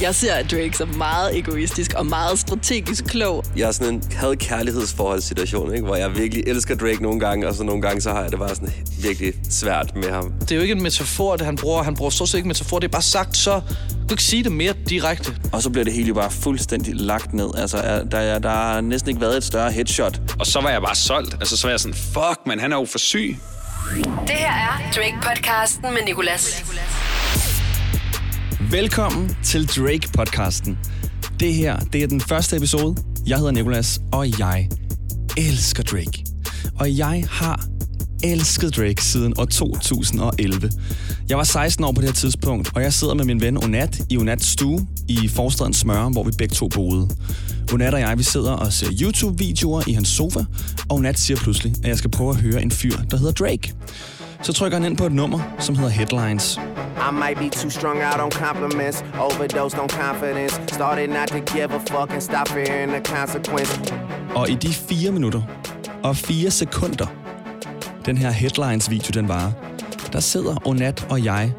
Jeg ser Drake som meget egoistisk og meget strategisk klog. Jeg er sådan en had-kærlighedsforholdssituation, ikke? hvor jeg virkelig elsker Drake nogle gange, og så nogle gange så har jeg det bare sådan virkelig svært med ham. Det er jo ikke en metafor, det han bruger. Han bruger stort set ikke metafor. Det er bare sagt så... Du kan ikke sige det mere direkte. Og så bliver det hele jo bare fuldstændig lagt ned. Altså, er- der, er- der har næsten ikke været et større headshot. Og så var jeg bare solgt. Altså, så var jeg sådan, fuck, man, han er jo for syg. Det her er Drake-podcasten med Nicolas. Velkommen til Drake-podcasten. Det her, det er den første episode. Jeg hedder Nikolas, og jeg elsker Drake. Og jeg har elsket Drake siden år 2011. Jeg var 16 år på det her tidspunkt, og jeg sidder med min ven Onat i Onats stue i forstaden Smøre, hvor vi begge to boede. Onat og jeg, vi sidder og ser YouTube-videoer i hans sofa, og Onat siger pludselig, at jeg skal prøve at høre en fyr, der hedder Drake. Så trykker han ind på et nummer, som hedder Headlines. I might be too strung out on compliments, overdosed on confidence. Started not to give a fuck and stop fearing the consequence. Og i de fire minutter og fire sekunder, den her headlines-video den varer, der sidder Onat og jeg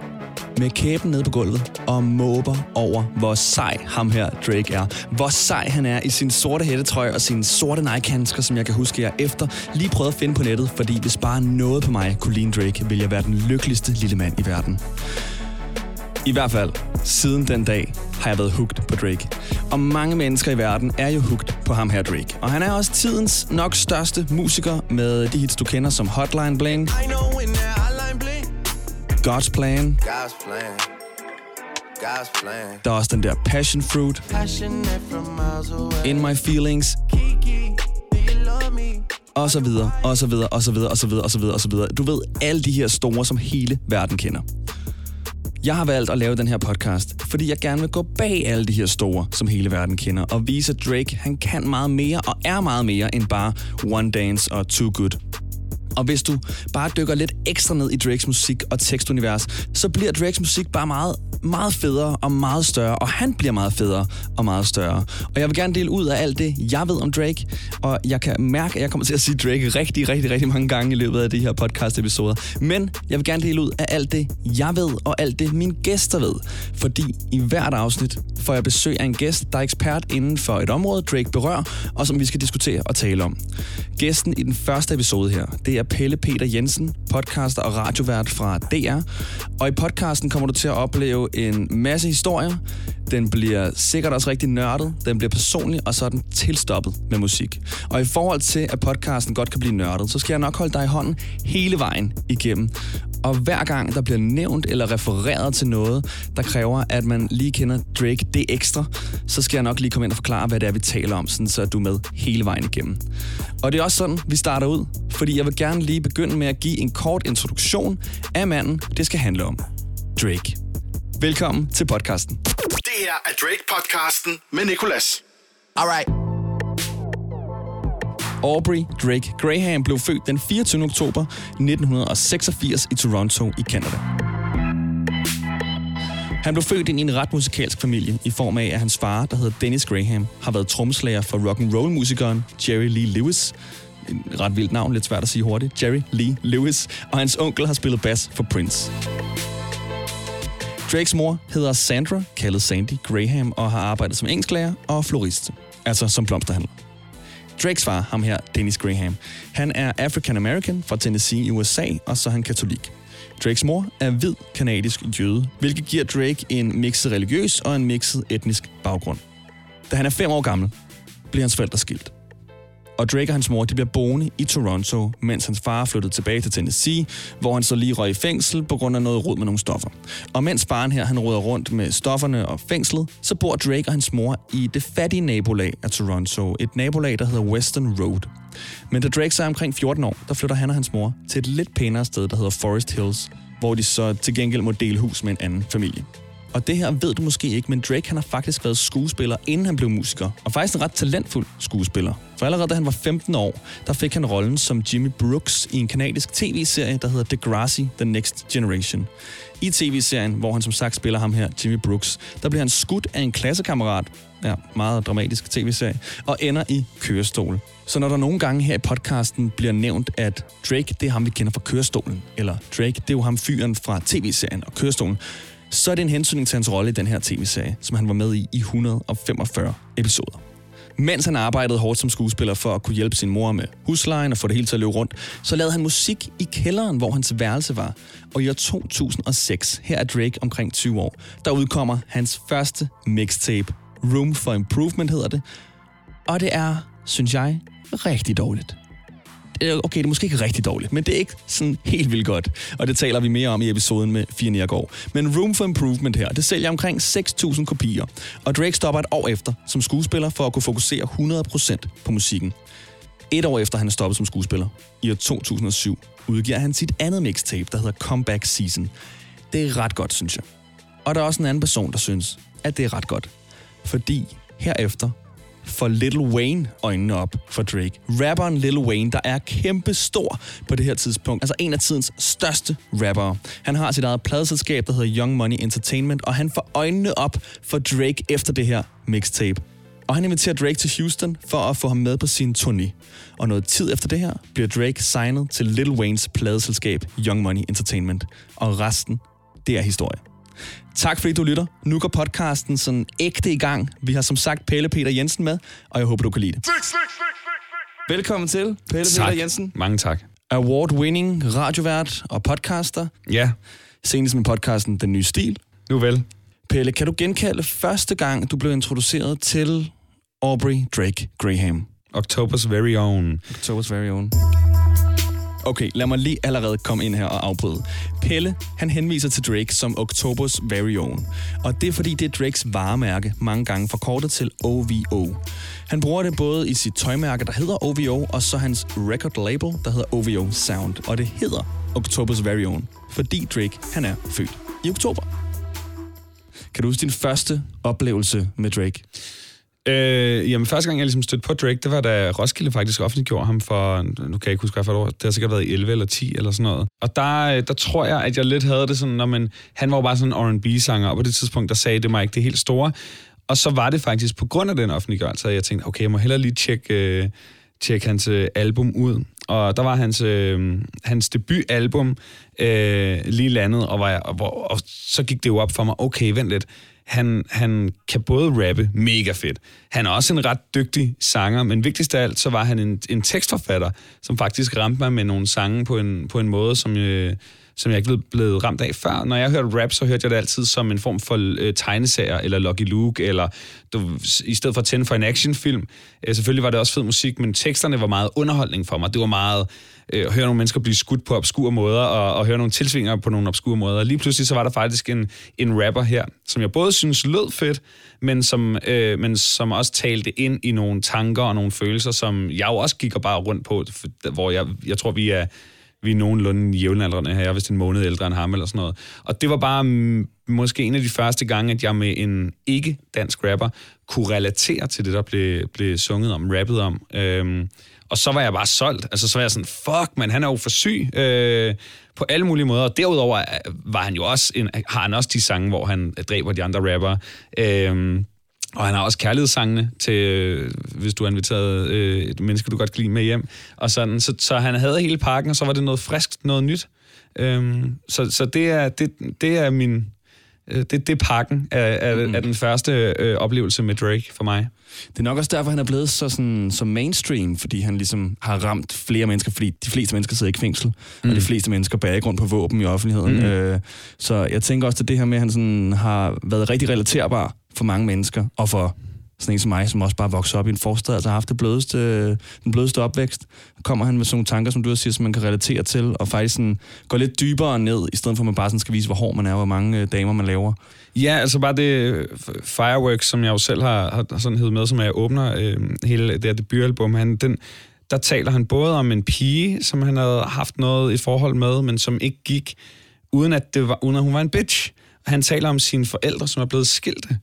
med kæben nede på gulvet og måber over, hvor sej ham her Drake er. Hvor sej han er i sin sorte hættetrøje og sine sorte nike som jeg kan huske, jeg efter lige prøvede at finde på nettet, fordi hvis bare noget på mig kunne ligne Drake, ville jeg være den lykkeligste lille mand i verden. I hvert fald, siden den dag, har jeg været hooked på Drake. Og mange mennesker i verden er jo hooked på ham her Drake. Og han er også tidens nok største musiker med de hits, du kender som Hotline Bling, I know God's Plan. God's plan. God's plan. Der er også den der Passion Fruit. In My Feelings, Kiki, og så videre, og så videre, og så videre, og så videre, og så videre, og så videre. Du ved, alle de her store, som hele verden kender. Jeg har valgt at lave den her podcast, fordi jeg gerne vil gå bag alle de her store, som hele verden kender, og vise, at Drake han kan meget mere og er meget mere end bare One Dance og Too Good. Og hvis du bare dykker lidt ekstra ned i Drakes musik og tekstunivers, så bliver Drakes musik bare meget, meget federe og meget større, og han bliver meget federe og meget større. Og jeg vil gerne dele ud af alt det, jeg ved om Drake, og jeg kan mærke, at jeg kommer til at sige Drake rigtig, rigtig, rigtig mange gange i løbet af de her podcast-episoder. Men jeg vil gerne dele ud af alt det, jeg ved, og alt det, mine gæster ved. Fordi i hvert afsnit får jeg besøg af en gæst, der er ekspert inden for et område, Drake berører, og som vi skal diskutere og tale om. Gæsten i den første episode her, det er Pelle Peter Jensen, podcaster og radiovært fra DR. Og i podcasten kommer du til at opleve en masse historier. Den bliver sikkert også rigtig nørdet, den bliver personlig, og så er den tilstoppet med musik. Og i forhold til, at podcasten godt kan blive nørdet, så skal jeg nok holde dig i hånden hele vejen igennem. Og hver gang der bliver nævnt eller refereret til noget, der kræver, at man lige kender Drake det ekstra, så skal jeg nok lige komme ind og forklare, hvad det er, vi taler om, sådan så er du med hele vejen igennem. Og det er også sådan, vi starter ud, fordi jeg vil gerne lige begynde med at give en kort introduktion af manden, det skal handle om. Drake. Velkommen til podcasten. Det her er Drake-podcasten med Nicolas. All right. Aubrey Drake Graham blev født den 24. oktober 1986 i Toronto i Canada. Han blev født ind i en ret musikalsk familie i form af, at hans far, der hedder Dennis Graham, har været trommeslager for rock and roll musikeren Jerry Lee Lewis. En ret vildt navn, lidt svært at sige hurtigt. Jerry Lee Lewis. Og hans onkel har spillet bas for Prince. Drakes mor hedder Sandra, kaldet Sandy Graham, og har arbejdet som engelsklærer og florist. Altså som blomsterhandler. Drakes far, ham her, Dennis Graham, han er African American fra Tennessee i USA, og så er han katolik. Drakes mor er hvid kanadisk jøde, hvilket giver Drake en mixet religiøs og en mixet etnisk baggrund. Da han er fem år gammel, bliver hans forældre skilt. Og Drake og hans mor de bliver boende i Toronto, mens hans far flyttede tilbage til Tennessee, hvor han så lige røg i fængsel på grund af noget rod med nogle stoffer. Og mens faren her han råder rundt med stofferne og fængslet, så bor Drake og hans mor i det fattige nabolag af Toronto. Et nabolag, der hedder Western Road. Men da Drake så er omkring 14 år, der flytter han og hans mor til et lidt pænere sted, der hedder Forest Hills, hvor de så til gengæld må dele hus med en anden familie. Og det her ved du måske ikke, men Drake han har faktisk været skuespiller, inden han blev musiker. Og faktisk en ret talentfuld skuespiller. For allerede da han var 15 år, der fik han rollen som Jimmy Brooks i en kanadisk tv-serie, der hedder Degrassi The Next Generation. I tv-serien, hvor han som sagt spiller ham her, Jimmy Brooks, der bliver han skudt af en klassekammerat, ja, meget dramatisk tv-serie, og ender i kørestol. Så når der nogle gange her i podcasten bliver nævnt, at Drake, det er ham, vi kender fra kørestolen, eller Drake, det er jo ham fyren fra tv-serien og kørestolen, så er det en hensynning til hans rolle i den her tv-serie, som han var med i i 145 episoder. Mens han arbejdede hårdt som skuespiller for at kunne hjælpe sin mor med huslejen og få det hele til at løbe rundt, så lavede han musik i kælderen, hvor hans værelse var. Og i år 2006, her er Drake omkring 20 år, der udkommer hans første mixtape. Room for Improvement hedder det. Og det er, synes jeg, rigtig dårligt. Øh, Okay, det er måske ikke rigtig dårligt, men det er ikke sådan helt vildt godt. Og det taler vi mere om i episoden med Fie Nergård. Men Room for Improvement her, det sælger omkring 6.000 kopier. Og Drake stopper et år efter som skuespiller for at kunne fokusere 100% på musikken. Et år efter han er stoppet som skuespiller, i år 2007, udgiver han sit andet mixtape, der hedder Comeback Season. Det er ret godt, synes jeg. Og der er også en anden person, der synes, at det er ret godt. Fordi herefter for Little Wayne øjnene op for Drake. Rapperen Little Wayne, der er kæmpe stor på det her tidspunkt. Altså en af tidens største rappere. Han har sit eget pladeselskab, der hedder Young Money Entertainment, og han får øjnene op for Drake efter det her mixtape. Og han inviterer Drake til Houston for at få ham med på sin turné. Og noget tid efter det her bliver Drake signet til Lil Waynes pladeselskab Young Money Entertainment. Og resten, det er historie. Tak fordi du lytter. Nu går podcasten sådan ægte i gang. Vi har som sagt Pelle Peter Jensen med, og jeg håber, du kan lide det. Velkommen til, Pelle Peter Jensen. Mange tak. Award-winning radiovært og podcaster. Ja, Senest med podcasten Den Nye Stil. nu vel. Pelle, kan du genkalde første gang, du blev introduceret til Aubrey Drake Graham? Octobers very own. Octobers very own. Okay, lad mig lige allerede komme ind her og afbryde. Pelle, han henviser til Drake som Octobers very own. Og det er fordi, det er Drakes varemærke, mange gange forkortet til OVO. Han bruger det både i sit tøjmærke, der hedder OVO, og så hans record label, der hedder OVO Sound. Og det hedder Octobers very own, fordi Drake, han er født i oktober. Kan du huske din første oplevelse med Drake? Øh, jamen, første gang, jeg ligesom stødte på Drake, det var da Roskilde faktisk offentliggjorde ham for, nu kan jeg ikke huske, hvad år, det har sikkert været i 11 eller 10 eller sådan noget. Og der, øh, der tror jeg, at jeg lidt havde det sådan, når man, han var jo bare sådan en R&B-sanger, og på det tidspunkt, der sagde det mig ikke det helt store. Og så var det faktisk på grund af den offentliggørelse, at jeg tænkte, okay, jeg må hellere lige tjekke, øh, tjekke hans øh, album ud. Og der var hans, øh, hans debutalbum øh, lige landet, og, var jeg, og, hvor- og så gik det jo op for mig, okay, vent lidt, han, han kan både rappe mega fedt. Han er også en ret dygtig sanger, men vigtigst af alt, så var han en, en tekstforfatter, som faktisk ramte mig med nogle sange på en, på en måde, som, øh, som jeg ikke blev blevet ramt af før. Når jeg hørte rap, så hørte jeg det altid som en form for øh, tegneserier, eller Lucky Luke, eller du, i stedet for at tænde for en actionfilm. Øh, selvfølgelig var det også fed musik, men teksterne var meget underholdning for mig. Det var meget øh, at høre nogle mennesker blive skudt på obskure måder, og, og høre nogle tilsvinger på nogle obskure måder. Lige pludselig så var der faktisk en, en rapper her, som jeg både synes lød fedt, men som, øh, men som også talte ind i nogle tanker og nogle følelser, som jeg jo også gik og bare rundt på, hvor jeg, jeg tror, vi er vi er nogenlunde jævnaldrende her. Jeg er vist en måned ældre end ham eller sådan noget. Og det var bare mm, måske en af de første gange, at jeg med en ikke-dansk rapper kunne relatere til det, der blev, blev sunget om, rappet om. Øhm, og så var jeg bare solgt. Altså, så var jeg sådan, fuck, man, han er jo for syg øh, på alle mulige måder. Og derudover øh, var han jo også en, har han også de sange, hvor han dræber de andre rappere. Øhm, og han har også kærlighedssangene til, øh, hvis du har inviteret øh, et menneske, du godt kan lide med hjem. Og sådan. Så, så han havde hele pakken, og så var det noget friskt, noget nyt. Øhm, så så det, er, det, det er min... øh, Det, det er pakken af, af, mm. af den første øh, oplevelse med Drake for mig. Det er nok også derfor, han er blevet så, sådan, så mainstream, fordi han ligesom har ramt flere mennesker, fordi de fleste mennesker sidder ikke i fængsel, mm. og de fleste mennesker bærer rundt på våben i offentligheden. Mm. Øh, så jeg tænker også, at det her med, at han sådan har været rigtig relaterbar for mange mennesker, og for sådan en som mig, som også bare vokser op i en forstad, altså har haft det blødeste, den blødeste opvækst, kommer han med sådan nogle tanker, som du også siger, som man kan relatere til, og faktisk sådan går lidt dybere ned, i stedet for at man bare sådan skal vise, hvor hård man er, og hvor mange øh, damer man laver. Ja, altså bare det øh, Fireworks, som jeg jo selv har, har sådan hed med, som jeg åbner øh, hele det her debutalbum, han, den, der taler han både om en pige, som han havde haft noget et forhold med, men som ikke gik, uden at, det var, uden at hun var en bitch. Han taler om sine forældre, som er blevet skilte.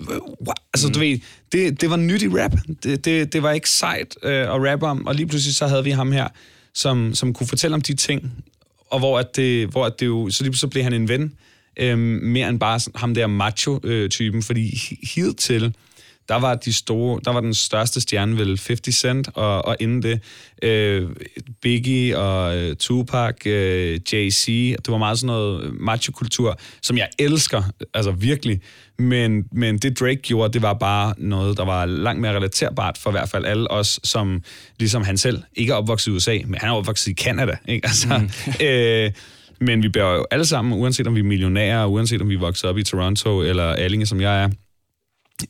Wow. Altså, mm. du ved, det, det var nyt i rap. Det, det, det var ikke sejt øh, at rappe om, og lige pludselig så havde vi ham her, som, som kunne fortælle om de ting, og hvor, at det, hvor at det jo, så lige så blev han en ven, øh, mere end bare ham der macho-typen, fordi hidtil, der var, de store, der var den største stjerne vel 50 Cent, og, og inden det øh, Biggie og øh, Tupac, øh, Jay-Z. Det var meget sådan noget macho-kultur, som jeg elsker, altså virkelig. Men, men det Drake gjorde, det var bare noget, der var langt mere relaterbart for i hvert fald alle os, som ligesom han selv ikke er opvokset i USA, men han er opvokset i Canada. Ikke? Altså, mm. øh, men vi bærer jo alle sammen, uanset om vi er millionærer, uanset om vi er vokset op i Toronto eller Allinge, som jeg er,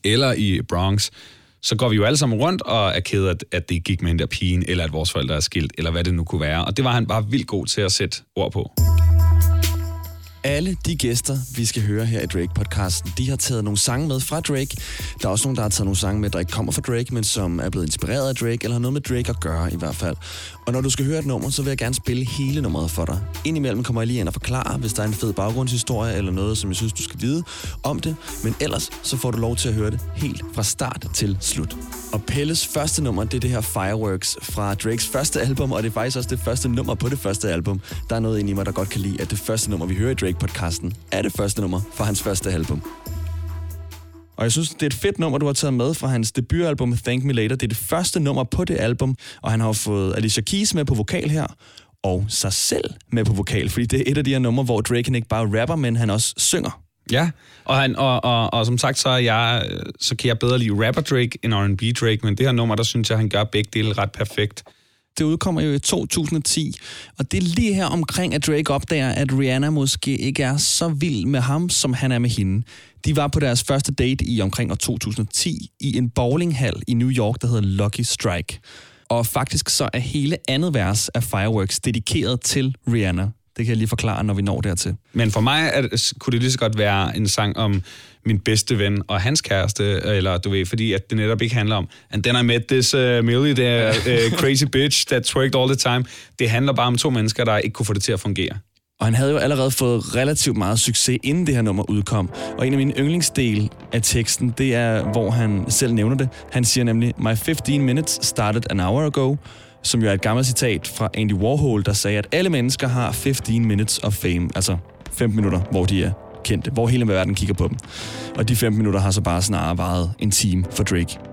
eller i Bronx, så går vi jo alle sammen rundt og er ked af, at det gik med en der pigen, eller at vores forældre er skilt, eller hvad det nu kunne være. Og det var han bare vildt god til at sætte ord på. Alle de gæster, vi skal høre her i Drake-podcasten, de har taget nogle sange med fra Drake. Der er også nogle, der har taget nogle sange med, der ikke kommer fra Drake, men som er blevet inspireret af Drake, eller har noget med Drake at gøre i hvert fald. Og når du skal høre et nummer, så vil jeg gerne spille hele nummeret for dig. Indimellem kommer jeg lige ind og forklare, hvis der er en fed baggrundshistorie, eller noget, som jeg synes, du skal vide om det. Men ellers, så får du lov til at høre det helt fra start til slut. Og Pelles første nummer, det er det her Fireworks fra Drakes første album, og det er faktisk også det første nummer på det første album. Der er noget inde i mig, der godt kan lide, at det første nummer, vi hører i Break-podcasten, er det første nummer fra hans første album. Og jeg synes, det er et fedt nummer, du har taget med fra hans debutalbum Thank Me Later. Det er det første nummer på det album, og han har fået Alicia Keys med på vokal her, og sig selv med på vokal, fordi det er et af de her numre, hvor Drake ikke bare rapper, men han også synger. Ja, og, han, og, og, og som sagt, så, er jeg, så kan jeg bedre lide rapper Drake end R&B Drake, men det her nummer, der synes jeg, han gør begge dele ret perfekt. Det udkommer jo i 2010, og det er lige her omkring, at Drake opdager, at Rihanna måske ikke er så vild med ham, som han er med hende. De var på deres første date i omkring år 2010 i en bowlinghal i New York, der hedder Lucky Strike. Og faktisk så er hele andet vers af Fireworks dedikeret til Rihanna. Det kan jeg lige forklare, når vi når dertil. Men for mig det- kunne det lige så godt være en sang om min bedste ven og hans kæreste, eller du ved, fordi at det netop ikke handler om, and then I met this uh, millionaire uh, crazy bitch that twerked all the time. Det handler bare om to mennesker, der ikke kunne få det til at fungere. Og han havde jo allerede fået relativt meget succes, inden det her nummer udkom. Og en af mine yndlingsdel af teksten, det er, hvor han selv nævner det. Han siger nemlig, My 15 minutes started an hour ago, som jo er et gammelt citat fra Andy Warhol, der sagde, at alle mennesker har 15 minutes of fame, altså 15 minutter, hvor de er kendte, hvor hele verden kigger på dem. Og de 15 minutter har så bare snarere varet en time for Drake.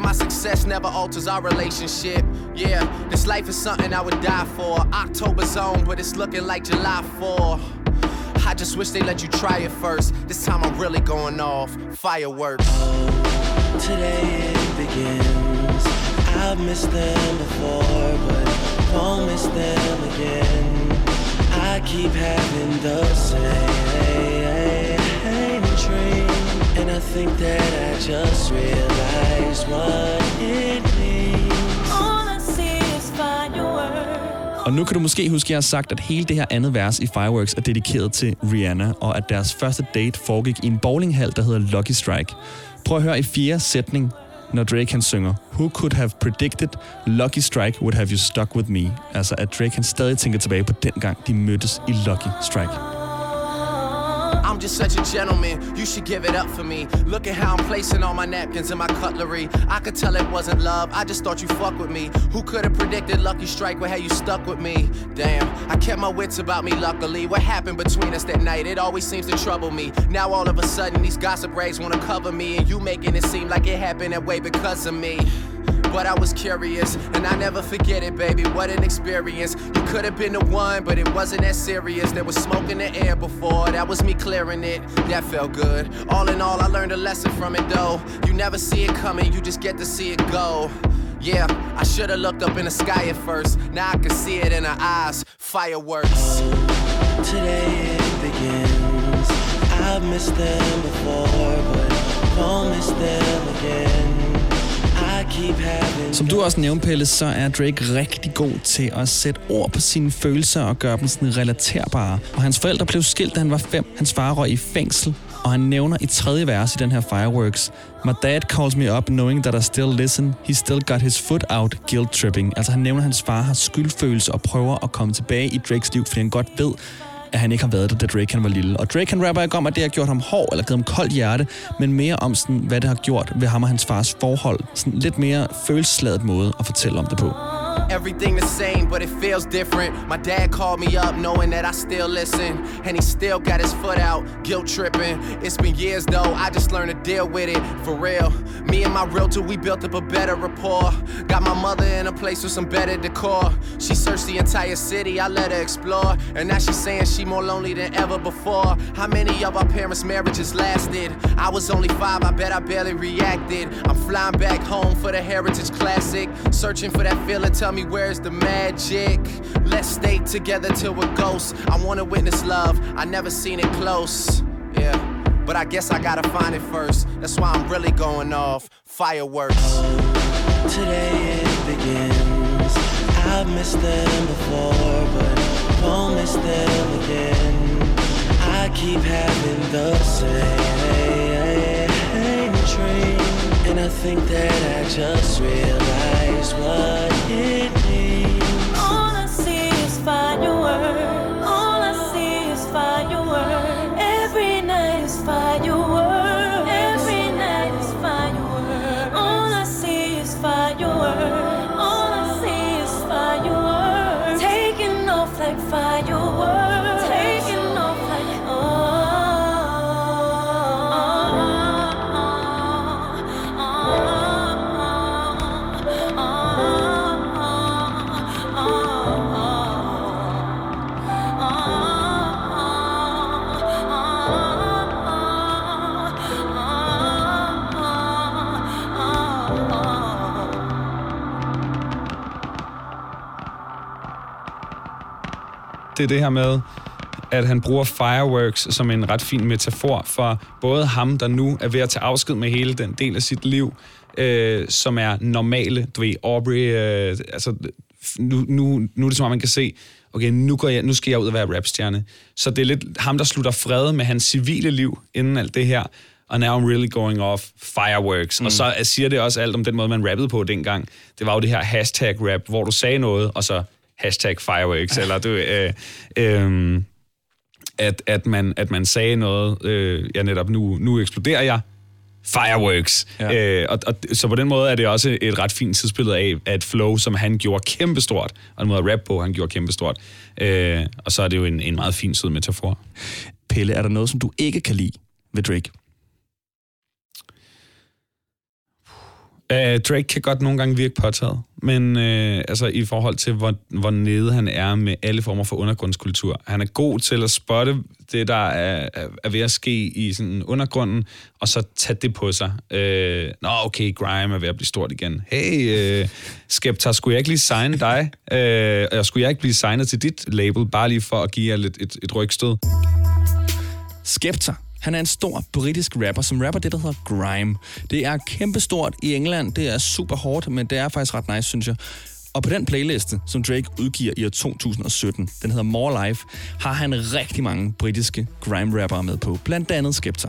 my success never alters our relationship. Yeah, this life is something I would die for. October's on, but it's looking like July 4. I just wish they let you try it first. This time I'm really going off. Fireworks. Today it begins. I've missed them before, but won't miss them again. I keep having the same and I think that I just realized what it means. All I see is fireworks. Og nu kan du måske huske, at jeg har sagt, at hele det her andet vers i Fireworks er dedikeret til Rihanna, og at deres første date foregik i en bowlinghal, der hedder Lucky Strike. Prøv at høre i fjerde sætning, når Drake han synger, Who could have predicted Lucky Strike would have you stuck with me? Altså at Drake han stadig tænker tilbage på den gang, de mødtes i Lucky Strike. I'm just such a gentleman, you should give it up for me. Look at how I'm placing all my napkins and my cutlery. I could tell it wasn't love, I just thought you fuck with me. Who could have predicted Lucky Strike with how you stuck with me? Damn, I kept my wits about me luckily. What happened between us that night? It always seems to trouble me. Now all of a sudden these gossip rags wanna cover me, and you making it seem like it happened that way because of me. But I was curious, and I never forget it, baby. What an experience. You could have been the one, but it wasn't that serious. There was smoke in the air before, that was me clearing it. That felt good. All in all, I learned a lesson from it, though. You never see it coming, you just get to see it go. Yeah, I should have looked up in the sky at first. Now I can see it in her eyes. Fireworks. Today it begins. I've missed them before, but won't miss them again. Som du også nævnte, Pelle, så er Drake rigtig god til at sætte ord på sine følelser og gøre dem sådan relaterbare. Og hans forældre blev skilt, da han var fem. Hans far røg i fængsel. Og han nævner i tredje vers i den her Fireworks, My dad calls me up knowing that I still listen. He still got his foot out, guilt tripping. Altså han nævner, at hans far har skyldfølelse og prøver at komme tilbage i Drakes liv, fordi han godt ved, at han ikke har været der, da Drake han var lille. Og Drake han rapper ikke om, at det har gjort ham hård eller givet ham koldt hjerte, men mere om, sådan, hvad det har gjort ved ham og hans fars forhold. Sådan lidt mere følelsesladet måde at fortælle om det på. Everything the same, but it feels different. My dad called me up knowing that I still listen. And he still got his foot out, guilt tripping. It's been years though, I just learned to deal with it. For real. Me and my realtor, we built up a better rapport. Got my mother in a place with some better decor. She searched the entire city, I let her explore. And now she's saying she more lonely than ever before. How many of our parents' marriages lasted? I was only five, I bet I barely reacted. I'm flying back home for the Heritage Classic. Searching for that feeling, tell me where's the magic? Let's stay together till we're ghosts. I wanna witness love, I never seen it close. Yeah, but I guess I gotta find it first. That's why I'm really going off. Fireworks. Today it begins. I've missed them before, but won't miss them again. I keep having the same dream, and I think that I just realized what it means. All I see is fireworks. Det er det her med, at han bruger fireworks som en ret fin metafor for både ham, der nu er ved at tage afsked med hele den del af sit liv, øh, som er normale. Du ved, Aubrey, øh, altså, nu, nu, nu er det som om, man kan se, okay, nu, går jeg, nu skal jeg ud og være rapstjerne. Så det er lidt ham, der slutter fred med hans civile liv inden alt det her. Og now I'm really going off fireworks. Mm. Og så siger det også alt om den måde, man rappede på dengang. Det var jo det her hashtag-rap, hvor du sagde noget, og så hashtag fireworks, eller du, øh, øh, at, at, man, at man sagde noget, øh, ja netop, nu, nu eksploderer jeg, fireworks. Ja. Øh, og, og, så på den måde er det også et ret fint tidsbillede af, et flow, som han gjorde kæmpestort, og en måde at rap på, han gjorde kæmpestort. Øh, og så er det jo en, en meget fin sød metafor. Pelle, er der noget, som du ikke kan lide ved Drake? Uh, Drake kan godt nogle gange virke påtaget, men uh, altså i forhold til, hvor, hvor nede han er med alle former for undergrundskultur. Han er god til at spotte det, der er, er ved at ske i sådan undergrunden, og så tage det på sig. Uh, Nå, okay, Grime er ved at blive stort igen. Hey, uh, Skepta, skulle jeg ikke lige signe dig? Uh, og skulle jeg ikke blive signet til dit label, bare lige for at give jer lidt et, et rygstød? Skepta, han er en stor britisk rapper, som rapper det, der hedder grime. Det er kæmpestort i England. Det er super hårdt, men det er faktisk ret nice, synes jeg. Og på den playliste, som Drake udgiver i år 2017, den hedder More Life, har han rigtig mange britiske grime-rappere med på, blandt andet Skepta.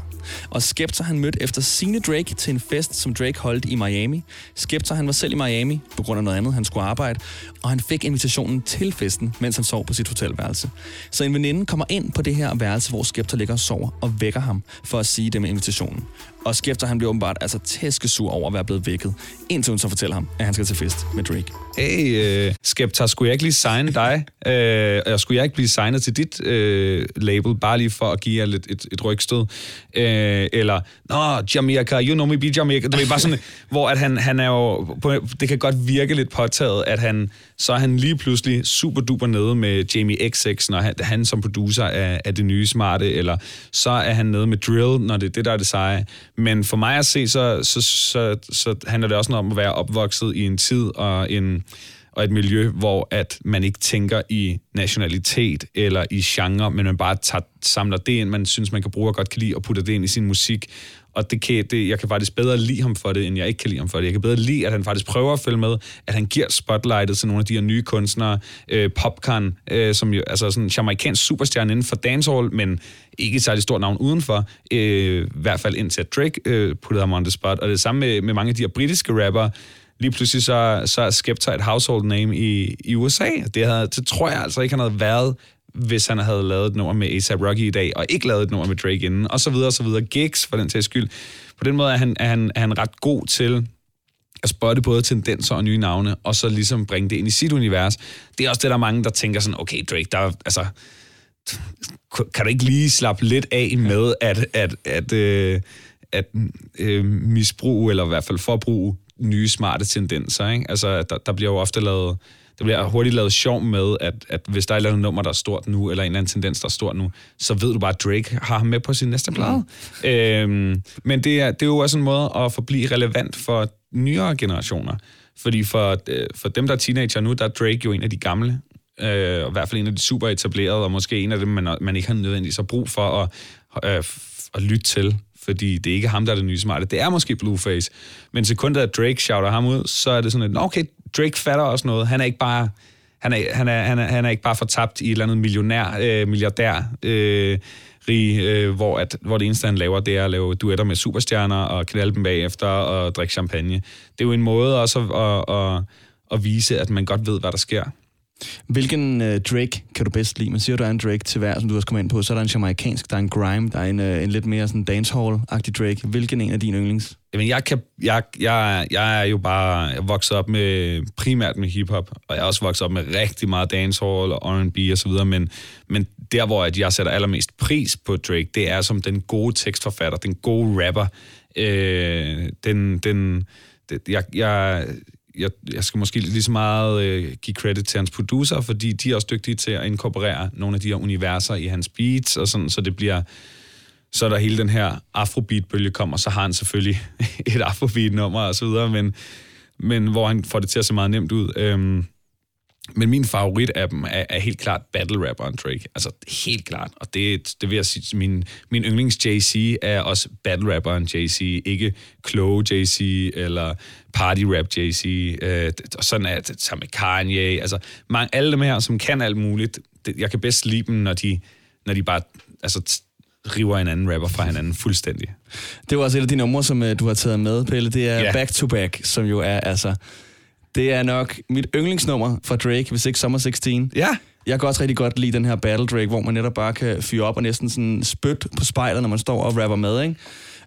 Og Skepta han mødte efter sine Drake til en fest, som Drake holdt i Miami. Skepta han var selv i Miami på grund af noget andet, han skulle arbejde, og han fik invitationen til festen, mens han sov på sit hotelværelse. Så en veninde kommer ind på det her værelse, hvor Skepta ligger og sover, og vækker ham for at sige det med invitationen. Og Skefter han bliver åbenbart altså tæskesur over at være blevet vækket, indtil hun så fortæller ham, at han skal til fest med Drake. Hey, uh, Skepta, skulle jeg ikke lige signe dig? Uh, og skulle jeg ikke blive signet til dit uh, label, bare lige for at give jer lidt et, et rygstød? Uh, eller, nå, Jamaica, you know me, be Jamaica. Det er bare sådan, hvor at han, han er jo, på, det kan godt virke lidt påtaget, at han, så er han lige pludselig super duper nede med Jamie XX, når han, han som producer er, er det nye smarte, eller så er han nede med Drill, når det er det, der er det seje. Men for mig at se, så, så, så, så handler det også noget om at være opvokset i en tid og en og et miljø, hvor at man ikke tænker i nationalitet eller i genre, men man bare tager, samler det ind, man synes, man kan bruge og godt kan lide, og putter det ind i sin musik og det kan, det, jeg kan faktisk bedre lide ham for det, end jeg ikke kan lide ham for det. Jeg kan bedre lide, at han faktisk prøver at følge med, at han giver spotlightet til nogle af de her nye kunstnere. Øh, Popcorn, øh, som jo altså sådan en jamaikansk superstjerne inden for dancehall, men ikke et særligt stort navn udenfor. Øh, I hvert fald indtil at Drake øh, puttede ham on the spot. Og det samme med, med mange af de her britiske rapper. Lige pludselig så, så er Skepta et household name i, i USA. Det, havde, det tror jeg altså ikke, han havde været hvis han havde lavet et nummer med A$AP Rocky i dag, og ikke lavet et nummer med Drake inden, og så videre, og så videre. Gigs, for den sags skyld. På den måde er han, er han, er han ret god til at spotte både tendenser og nye navne, og så ligesom bringe det ind i sit univers. Det er også det, der er mange, der tænker sådan, okay, Drake, der er, altså, kan du ikke lige slappe lidt af med at, at, at, øh, at øh, misbruge, eller i hvert fald forbruge nye smarte tendenser. Ikke? Altså, der, der bliver jo ofte lavet der bliver hurtigt lavet sjov med, at, at hvis der er et eller andet nummer, der er stort nu, eller en eller anden tendens, der er stort nu, så ved du bare, at Drake har ham med på sin næste plade. Mm. Øhm, men det er, det er jo også en måde at forblive relevant for nyere generationer. Fordi for, øh, for dem, der er teenager nu, der er Drake jo en af de gamle, øh, og i hvert fald en af de super etablerede, og måske en af dem, man, man ikke har nødvendigvis så brug for at, øh, at lytte til fordi det er ikke ham, der er det nye smarte. Det er måske Blueface. Men sekundet, at Drake shouter ham ud, så er det sådan, at okay, Drake fatter også noget. Han er ikke bare, han er, han er, han er, han er ikke bare fortabt i et eller andet millionær, øh, milliardær, øh, rig, øh, hvor, at, hvor det eneste, han laver, det er at lave duetter med superstjerner og knalde dem bagefter og drikke champagne. Det er jo en måde også at, at, at, at vise, at man godt ved, hvad der sker. Hvilken uh, Drake kan du bedst lide? Man siger, du er en Drake til hver, som du også kommer ind på. Så er der en jamaikansk, der er en grime, der er en, uh, en lidt mere sådan dancehall-agtig Drake. Hvilken en af dine yndlings? Jamen, jeg, kan, jeg, jeg, jeg er jo bare jeg vokset op med primært med hiphop, og jeg er også vokset op med rigtig meget dancehall og R&B og så videre, men, men der, hvor at jeg sætter allermest pris på Drake, det er som den gode tekstforfatter, den gode rapper, øh, den, den, det, jeg, jeg, jeg, jeg skal måske lige så meget øh, give credit til hans producer, fordi de er også dygtige til at inkorporere nogle af de her universer i hans beats, og sådan, så det bliver så er der hele den her afrobeat-bølge kommer, så har han selvfølgelig et afrobeat-nummer og så videre, men, men hvor han får det til at se meget nemt ud. Øhm, men min favorit af dem er, er helt klart battle rapperen Drake. Altså helt klart. Og det, det vil jeg sige, min, min yndlings JC er også battle rapperen JC. Ikke kloge JC eller party rap JC. Øh, og sådan er det sammen med Kanye. Altså mange, alle dem her, som kan alt muligt. Det, jeg kan bedst lide dem, når de, når de bare altså, river en anden rapper fra hinanden fuldstændig. Det var også et af de numre, som uh, du har taget med, Pelle. Det er yeah. Back to Back, som jo er altså... Det er nok mit yndlingsnummer fra Drake, hvis ikke Summer 16. Ja. Jeg kan også rigtig godt lide den her Battle Drake, hvor man netop bare kan fyre op og næsten sådan spyt på spejlet, når man står og rapper med, ikke?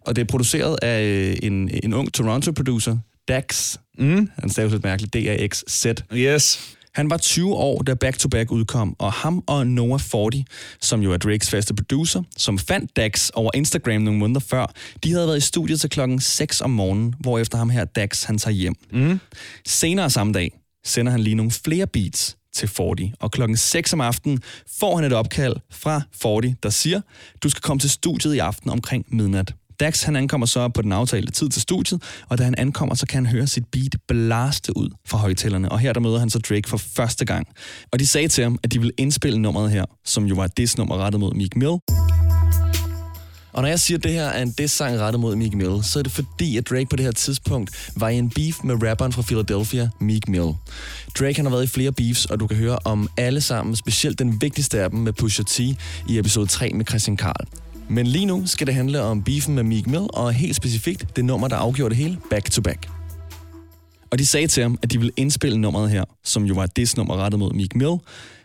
Og det er produceret af øh, en, en ung Toronto-producer, Dax. Mm. Han staves lidt mærkeligt, D-A-X-Z. Yes. Han var 20 år, da Back to Back udkom, og ham og Noah 40, som jo er Drakes faste producer, som fandt Dax over Instagram nogle måneder før, de havde været i studiet til klokken 6 om morgenen, hvorefter ham her Dax han tager hjem. Mm. Senere samme dag sender han lige nogle flere beats til 40, og klokken 6 om aftenen får han et opkald fra 40, der siger, du skal komme til studiet i aften omkring midnat. Dax han ankommer så på den aftalte tid til studiet, og da han ankommer, så kan han høre sit beat blaste ud fra højtalerne. Og her der møder han så Drake for første gang. Og de sagde til ham, at de ville indspille nummeret her, som jo var et diss-nummer rettet mod Meek Mill. Og når jeg siger, at det her er en diss-sang rettet mod Meek Mill, så er det fordi, at Drake på det her tidspunkt var i en beef med rapperen fra Philadelphia, Meek Mill. Drake han har været i flere beefs, og du kan høre om alle sammen, specielt den vigtigste af dem med Pusha T i episode 3 med Christian Karl. Men lige nu skal det handle om beefen med Meek Mill, og helt specifikt det nummer, der afgjorde det hele, Back to Back. Og de sagde til ham, at de ville indspille nummeret her, som jo var et diss-nummer rettet mod Meek Mill,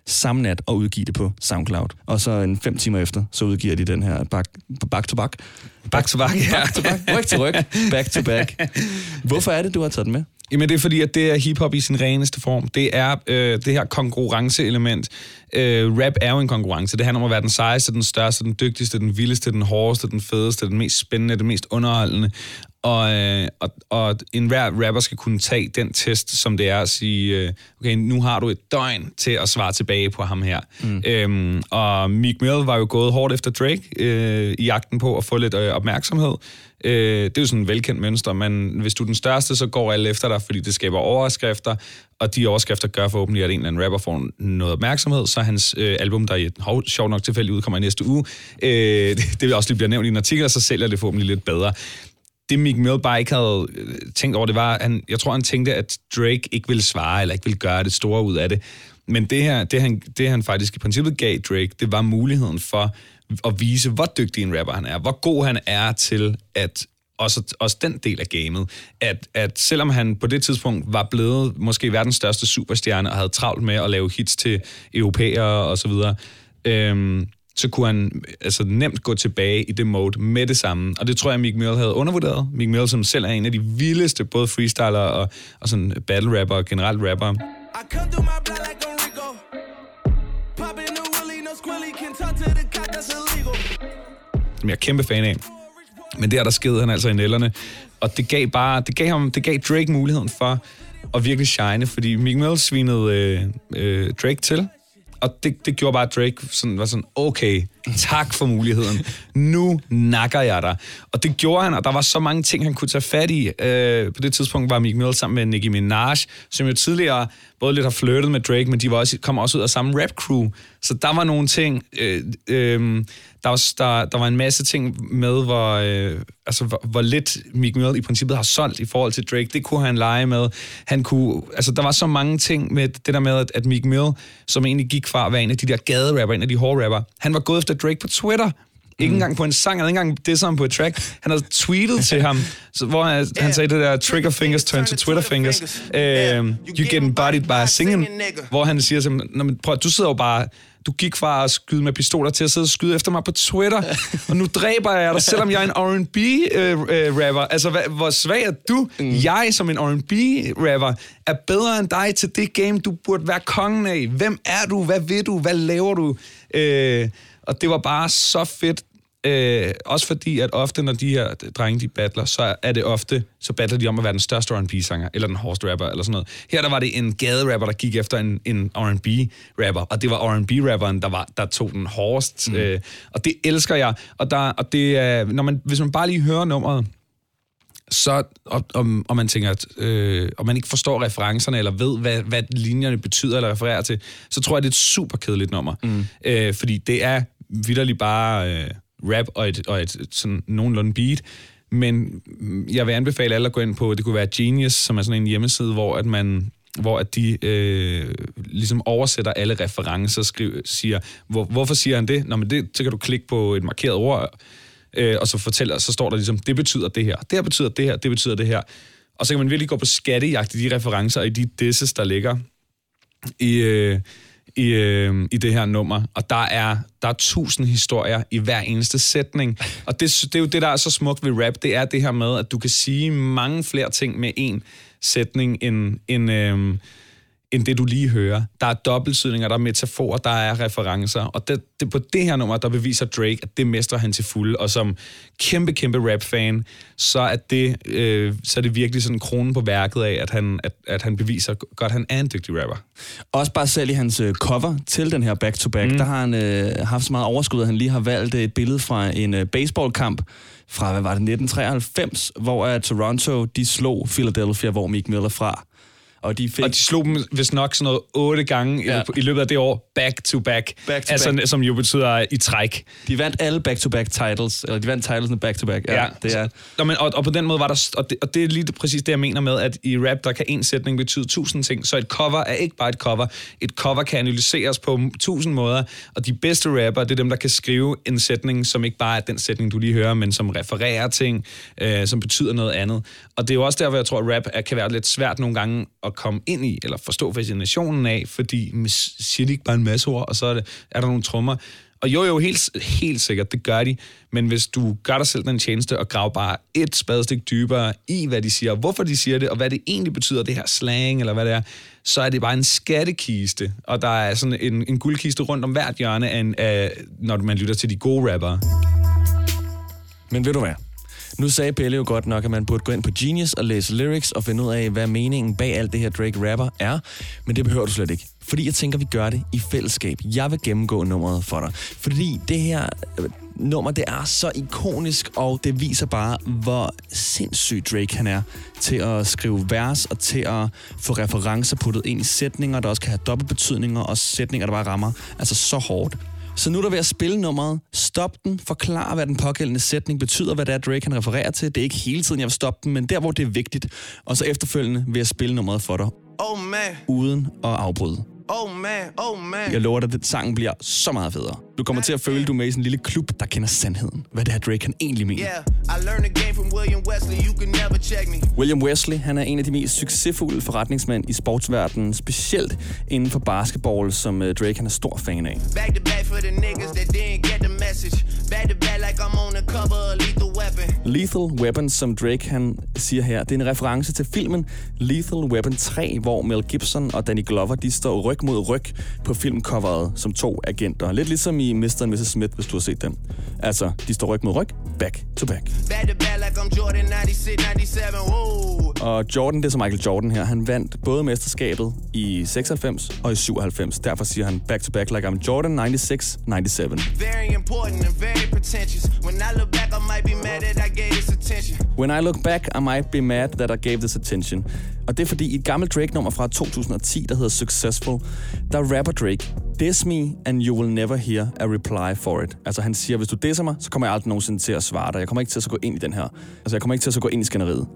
samme nat og udgive det på SoundCloud. Og så en fem timer efter, så udgiver de den her back, back to back. Back to back, ja. Back to back. Ryg til ryg. Back to back. Hvorfor er det, du har taget den med? Jamen det er fordi, at det er hiphop i sin reneste form. Det er øh, det her konkurrenceelement. Øh, rap er jo en konkurrence. Det handler om at være den sejeste, den største, den dygtigste, den vildeste, den hårdeste, den fedeste, den mest spændende, den mest underholdende. Og, øh, og, og enhver rapper skal kunne tage den test, som det er at sige, øh, okay, nu har du et døgn til at svare tilbage på ham her. Mm. Øhm, og Meek Mill var jo gået hårdt efter Drake øh, i jagten på at få lidt øh, opmærksomhed. Øh, det er jo sådan et velkendt mønster, men hvis du er den største, så går alle efter dig, fordi det skaber overskrifter, og de overskrifter gør forhåbentlig, at en eller anden rapper får noget opmærksomhed, så hans øh, album, der i et hov, sjovt nok tilfælde udkommer i næste uge, øh, det, det vil også lige blive nævnt i en artikel, og så sælger det forhåbentlig lidt bedre. Det Mick Mill bare ikke havde øh, tænkt over, det var, han, jeg tror, han tænkte, at Drake ikke ville svare, eller ikke ville gøre det store ud af det. Men det her, det han, det han faktisk i princippet gav Drake, det var muligheden for at vise, hvor dygtig en rapper han er, hvor god han er til at også, også den del af gamet, at, at selvom han på det tidspunkt var blevet måske verdens største superstjerne og havde travlt med at lave hits til europæere og så videre, øhm, så kunne han altså, nemt gå tilbage i det mode med det samme. Og det tror jeg, Meek Mill havde undervurderet. Meek Mill, som selv er en af de vildeste, både freestyler og, og sådan battle rapper og generelt rapper. Som jeg er kæmpe fan af. Men der, der skede han altså i nælderne. Og det gav bare, det gav, ham, det gav Drake muligheden for at virkelig shine, fordi Meek Mill svinede øh, øh, Drake til. Og det, det gjorde bare, at Drake sådan, var sådan, okay, tak for muligheden. Nu nakker jeg dig. Og det gjorde han, og der var så mange ting, han kunne tage fat i. Øh, på det tidspunkt var Meek Mill sammen med Nicki Minaj, som jo tidligere både lidt har flirtet med Drake, men de var også, kom også ud af samme rap crew. Så der var nogle ting, øh, øh, der, var, der, der var en masse ting med, hvor, øh, altså, hvor, hvor lidt Meek Mill i princippet har solgt i forhold til Drake. Det kunne han lege med. Han kunne, altså, der var så mange ting med det der med, at, at Meek Mill, som egentlig gik fra at være en af de der gaderapper, en af de hårde rapper, han var gået efter Drake på Twitter. Ikke Mm. engang på en sang, han ikke engang det sammen på et track. Han havde tweetet til ham, så, hvor han, han sagde det der, trigger fingers turn to Twitter fingers. Um, you getting bodied by singing. Hvor han siger til ham, "Nå, men prøv, du sidder jo bare, du gik fra at skyde med pistoler til at sidde og skyde efter mig på Twitter, og nu dræber jeg dig, selvom jeg er en R&B-rapper. altså, hvad, hvor svag er du? Mm. Jeg, som en R&B-rapper, er bedre end dig til det game, du burde være kongen af. Hvem er du? Hvad vil du? Hvad laver du? Øh, og det var bare så fedt. Øh, også fordi, at ofte, når de her drenge, de battler, så er det ofte, så battler de om at være den største R&B-sanger, eller den hårdeste rapper, eller sådan noget. Her der var det en gaderapper, der gik efter en, en R&B-rapper, og det var R&B-rapperen, der, var, der tog den hårdest. Mm. Øh, og det elsker jeg. Og, der, og det, er, når man, hvis man bare lige hører nummeret, så, og, og, og man tænker, at, øh, og man ikke forstår referencerne, eller ved, hvad, hvad linjerne betyder eller refererer til, så tror jeg, det er et super kedeligt nummer. Mm. Øh, fordi det er vidderligt bare øh, rap og et, og et sådan nogenlunde beat, men jeg vil anbefale alle at gå ind på, det kunne være Genius, som er sådan en hjemmeside, hvor at man hvor at de øh, ligesom oversætter alle referencer, skriver, siger, hvor, hvorfor siger han det? Nå, men det, så kan du klikke på et markeret ord, øh, og så fortæller, så står der ligesom, det betyder det her, det her betyder det her, det betyder det her. Og så kan man virkelig gå på skattejagt i de referencer og i de disses, der ligger i, øh, i, øh, i det her nummer. Og der er, der er tusind historier i hver eneste sætning. Og det, det er jo det, der er så smukt ved rap, det er det her med, at du kan sige mange flere ting med én sætning, end, end, øh, end det, du lige hører. Der er dobbeltsydninger, der er metaforer, der er referencer. Og det, det, på det her nummer, der beviser Drake, at det mestrer han til fulde. Og som kæmpe, kæmpe rap-fan, så er det, øh, så er det virkelig sådan kronen på værket af, at han, at, at han beviser godt, at han er en dygtig rapper. Også bare selv i hans øh, cover til den her back-to-back, mm. der har han øh, haft så meget overskud, at han lige har valgt et billede fra en øh, baseballkamp fra, hvad var det, 1993, hvor uh, Toronto, de slog Philadelphia, hvor Meek Mill er fra. Og de, fik... Og de slog dem vist nok sådan noget otte gange ja. Ja. i, løbet af det år, back to back. Back to altså, back. Som jo betyder i træk. De vandt alle back-to-back titles, eller de vandt titlesne back-to-back. Ja, det er... Nå, men, og, og på den måde var der, og det, og det er lige præcis det, jeg mener med, at i rap, der kan en sætning betyde tusind ting, så et cover er ikke bare et cover. Et cover kan analyseres på tusind måder, og de bedste rapper, det er dem, der kan skrive en sætning, som ikke bare er den sætning, du lige hører, men som refererer ting, øh, som betyder noget andet. Og det er jo også derfor, jeg tror, at rap er, kan være lidt svært nogle gange at komme ind i, eller forstå fascinationen af, fordi man siger de ikke bare en masse ord, og så er, det, er der nogle trommer. Og jo, jo, helt, helt sikkert, det gør de. Men hvis du gør dig selv den tjeneste og graver bare et spadestik dybere i, hvad de siger, hvorfor de siger det, og hvad det egentlig betyder, det her slang, eller hvad det er, så er det bare en skattekiste. Og der er sådan en, en guldkiste rundt om hvert hjørne, af, af, når man lytter til de gode rappere. Men ved du hvad? Nu sagde Pelle jo godt nok, at man burde gå ind på Genius og læse lyrics og finde ud af, hvad meningen bag alt det her Drake rapper er. Men det behøver du slet ikke. Fordi jeg tænker, vi gør det i fællesskab. Jeg vil gennemgå nummeret for dig. Fordi det her øh, nummer, det er så ikonisk, og det viser bare, hvor sindssyg Drake han er til at skrive vers og til at få referencer puttet ind i sætninger, der også kan have dobbeltbetydninger og sætninger, der bare rammer altså så hårdt. Så nu er der ved at spille nummeret. Stop den. Forklar, hvad den pågældende sætning betyder, hvad det er, Drake kan referere til. Det er ikke hele tiden, jeg vil stoppe den, men der, hvor det er vigtigt. Og så efterfølgende vil jeg spille nummeret for dig. Oh man, Uden at afbryde. Oh man, oh man. Jeg lover dig, at sangen bliver så meget federe. Du kommer til at føle, at du er med i sådan en lille klub, der kender sandheden. Hvad det er, Drake han egentlig mener. Yeah, I learned the game from William Wesley. You can never check me. William Wesley, han er en af de mest succesfulde forretningsmænd i sportsverdenen, specielt inden for basketball, som øh, Drake han er stor fan af. Back to back for the niggas that didn't get the message. Back to back like I'm on the cover of Lethal Weapon. Lethal Weapon, som Drake han siger her, det er en reference til filmen Lethal Weapon 3, hvor Mel Gibson og Danny Glover, de står ryg mod ryg på filmcoveret som to agenter. Lidt ligesom i Mr. and Mrs. Smith, hvis du har set den. Altså, de står ryg mod ryg, back to back. Back to back like I'm Jordan 96, 97. Whoa. Og Jordan, det er som Michael Jordan her, han vandt både mesterskabet i 96 og i 97. Derfor siger han back to back like I'm Jordan 96, 97. Very important and very pretentious. When I look back, I might be mad that I gave this attention. When I look back, I might be mad that I gave this attention. Og det er fordi, i et gammelt Drake-nummer fra 2010, der hedder Successful, der rapper Drake, Diss me, and you will never hear a reply for it. Altså han siger, hvis du disser mig, så kommer jeg aldrig nogensinde til at svare dig. Jeg kommer ikke til at så gå ind i den her. Altså jeg kommer ikke til at så gå ind i skænderiet.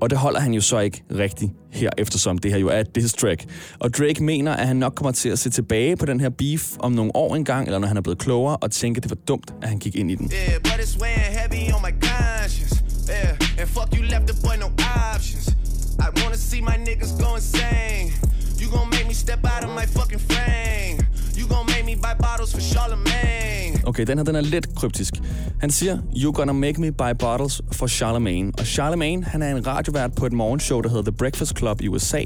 Og det holder han jo så ikke rigtigt her, eftersom det her jo er et diss track. Og Drake mener, at han nok kommer til at se tilbage på den her beef om nogle år engang, eller når han er blevet klogere, og tænke, at det var dumt, at han gik ind i den. Yeah, but it's heavy on my conscience. Yeah, and fuck you left the boy no options. I wanna see my niggas go insane. You gon' make me step out of my fucking frame. Gon' make me buy bottles for Charlemagne. Okay, den her den er lidt kryptisk. Han siger, you gonna make me buy bottles for Charlemagne. Og Charlemagne, han er en radiovært på et morgenshow, der hedder The Breakfast Club i USA.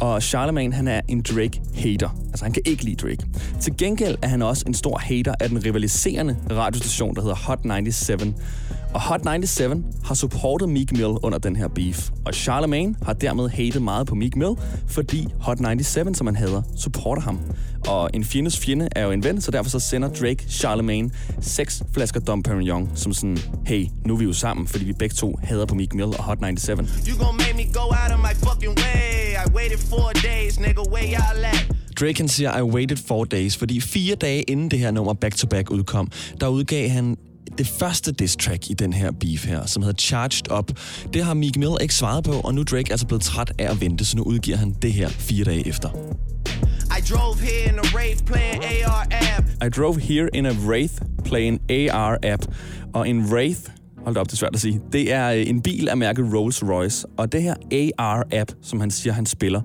Og Charlemagne, han er en Drake-hater. Altså, han kan ikke lide Drake. Til gengæld er han også en stor hater af den rivaliserende radiostation, der hedder Hot 97. Og Hot 97 har supportet Meek Mill under den her beef. Og Charlemagne har dermed hatet meget på Meek Mill, fordi Hot 97, som han hader, supporter ham. Og en fjendes fjende er jo en ven, så derfor så sender Drake Charlemagne seks flasker Dom Perignon, som sådan, hey, nu er vi jo sammen, fordi vi begge to hader på Meek Mill og Hot 97. You gon' make me go out of my fucking way. I waited four days, nigga, where y'all at? Drake han siger, I waited four days, fordi fire dage inden det her nummer Back to Back udkom, der udgav han det første diss track i den her beef her, som hedder Charged Up. Det har Meek Mill ikke svaret på, og nu er Drake altså blevet træt af at vente, så nu udgiver han det her fire dage efter. I drove here in a rave playing AR app. I drove here in a Wraith playing AR app. Og en Wraith, hold da op, det er svært at sige, det er øh, en bil af mærket Rolls Royce. Og det her AR app, som han siger, han spiller,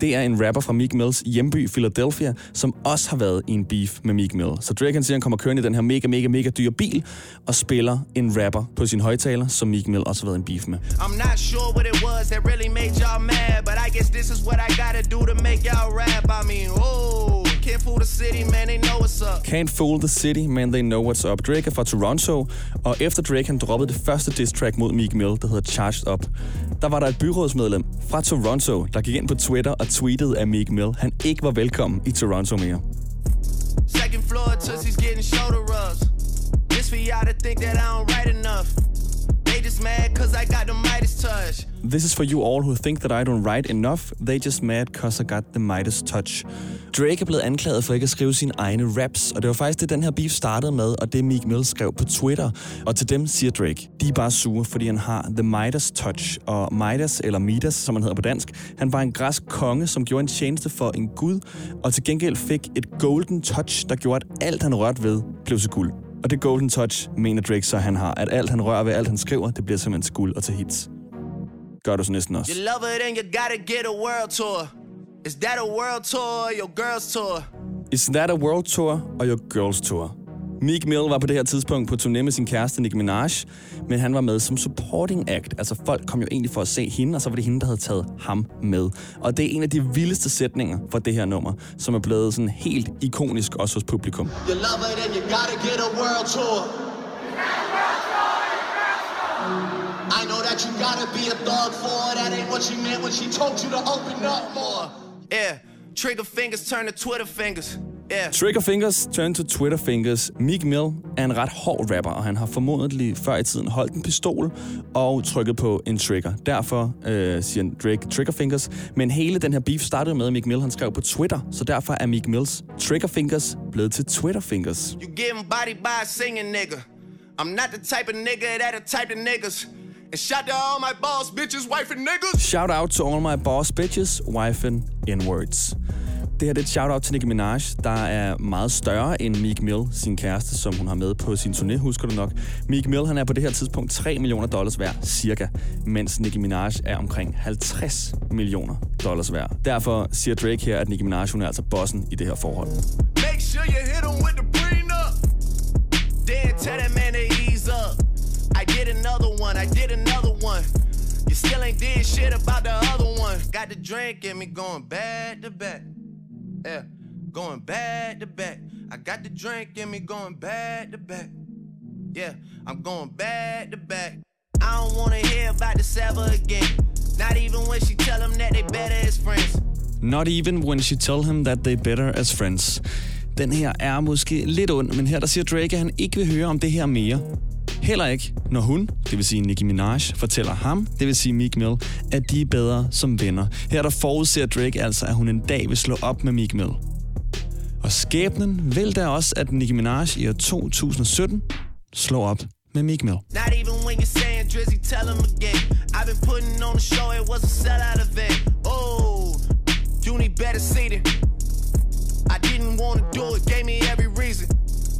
det er en rapper fra Meek Mills hjemby Philadelphia, som også har været i en beef med Meek Mill. Så Drake han siger, han kommer kørende i den her mega, mega, mega dyre bil og spiller en rapper på sin højtaler, som Meek Mill også har været i en beef med. I'm not sure what it was that really made y'all mad, but I guess this is what I gotta do to make y'all rap. I mean, oh, can't fool the city, man, they know what's up. Can't fool the city, man, they know what's up. Drake er fra Toronto, og efter Drake han droppede det første diss track mod Meek Mill, der hedder Charged Up, der var der et byrådsmedlem fra Toronto, der gik ind på Twitter og tweetede, at Meek Mill han ikke var velkommen i Toronto mere. Second floor, Tootsie's getting shoulder rubs. This for y'all to think that I don't write enough. They just mad cause I got the Midas touch. This is for you all who think that I don't write enough. They just mad cause I got the Midas touch. Drake er blevet anklaget for ikke at skrive sine egne raps, og det var faktisk det, den her beef startede med, og det Meek Mill skrev på Twitter. Og til dem siger Drake, de er bare sure, fordi han har the Midas touch. Og Midas, eller Midas, som han hedder på dansk, han var en græsk konge, som gjorde en tjeneste for en gud, og til gengæld fik et golden touch, der gjorde, at alt han rørte ved, blev til guld. Og det golden touch, mener Drake så, han har, at alt han rører ved, alt han skriver, det bliver simpelthen til guld og til hits. Gør du så næsten også. You love it and you gotta get a world tour. Is that a world tour or your girl's tour? Is that a world tour og your girls tour? Meek Mill var på det her tidspunkt på turné med sin kæreste Nicki Minaj, men han var med som supporting act. Altså folk kom jo egentlig for at se hende, og så var det hende, der havde taget ham med. Og det er en af de vildeste sætninger fra det her nummer, som er blevet sådan helt ikonisk også hos publikum. You love it and you gotta get a world tour. Gotta be a thug for her. That ain't what she meant when she told you to open up more. Yeah, trigger fingers turn to Twitter fingers. Yeah. Trigger Fingers turn to Twitter Fingers. Meek Mill er en ret hård rapper, og han har formodentlig før i tiden holdt en pistol og trykket på en trigger. Derfor øh, siger Drake Trigger Fingers. Men hele den her beef startede med, at Meek Mill han skrev på Twitter, så derfor er Meek Mills Trigger Fingers blevet til Twitter Fingers. You getting body by a singing nigga. I'm not the type of nigga that the type of niggas. And shout to all my boss, bitches, wife and niggas. Shout out to all my boss bitches, wife and N-words. Det her det er et shout-out til Nicki Minaj, der er meget større end Meek Mill, sin kæreste, som hun har med på sin turné, husker du nok. Meek Mill han er på det her tidspunkt 3 millioner dollars værd, cirka, mens Nicki Minaj er omkring 50 millioner dollars værd. Derfor siger Drake her, at Nicki Minaj hun er altså bossen i det her forhold. Make sure you hit with the prenup. Then tell that I did another one, I did another one. You still ain't did shit about the other one. Got the drink in me going back to back. Yeah, going back to back. I got the drink in me going back to back. Yeah, I'm going back to back. I don't wanna hear about the Sava again. Not even when she tell them that they better as friends. Not even when she tell him that they better as friends. Den her er måske lidt ond, men her der siger Drake, at han ikke vil høre om det her mere. Heller ikke, når hun, det vil sige Nicki Minaj, fortæller ham, det vil sige Meek Mill, at de er bedre som venner. Her der forudser Drake altså, at hun en dag vil slå op med Meek Mill. Og skæbnen vil da også, at Nicki Minaj i år 2017 slår op med Meek Mill. Not even when you're saying Drizzy, tell him again. I've been putting on the show, it was a sellout event. Oh, you need better seating. I didn't want to do it, gave me every reason.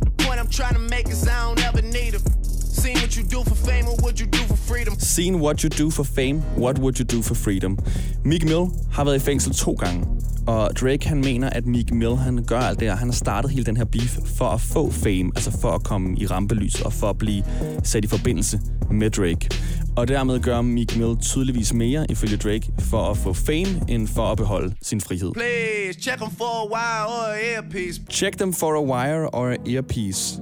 The point I'm trying to make is I don't ever need him. Seen what you do for fame or what you do for freedom. Seen what you do for fame, what would you do for freedom? Meek Mill har været i fængsel to gange, og Drake han mener, at Meek Mill han gør alt det her. Han har startet hele den her beef for at få fame, altså for at komme i rampelys og for at blive sat i forbindelse med Drake. Og dermed gør Meek Mill tydeligvis mere, ifølge Drake, for at få fame, end for at beholde sin frihed. Please check them for a wire or an earpiece. Check them for a wire or a earpiece.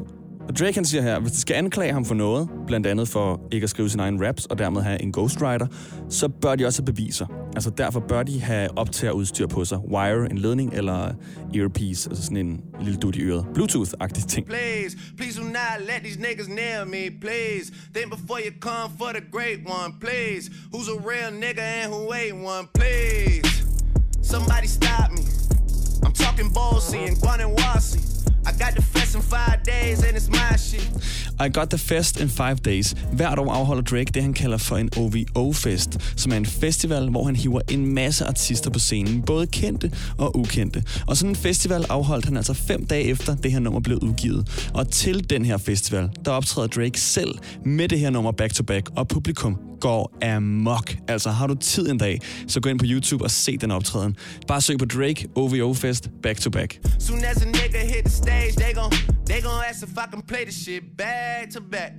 Og Drake han siger her, at hvis de skal anklage ham for noget, blandt andet for ikke at skrive sin egen raps og dermed have en ghostwriter, så bør de også have beviser. Altså derfor bør de have optagerudstyr på sig. Wire, en ledning eller earpiece, altså sådan en lille dut i øret. Bluetooth-agtig ting. Please, please do not let these niggas nail me, please. Think before you come for the great one, please. Who's a real nigga and who ain't one, please. Somebody stop me. I'm talking bossy and Guanajuasi. I got the fest in five days and it's my shit. I Got The Fest in Five Days. Hvert år afholder Drake det, han kalder for en OVO-fest, som er en festival, hvor han hiver en masse artister på scenen, både kendte og ukendte. Og sådan en festival afholdt han altså fem dage efter det her nummer blev udgivet. Og til den her festival, der optræder Drake selv med det her nummer back-to-back, og publikum går amok. Altså har du tid en dag, så gå ind på YouTube og se den optræden. Bare søg på Drake OVO Fest back-to-back. Soon as a nigga hit the stage, they gon' they gon' ask if I can play the shit back to back.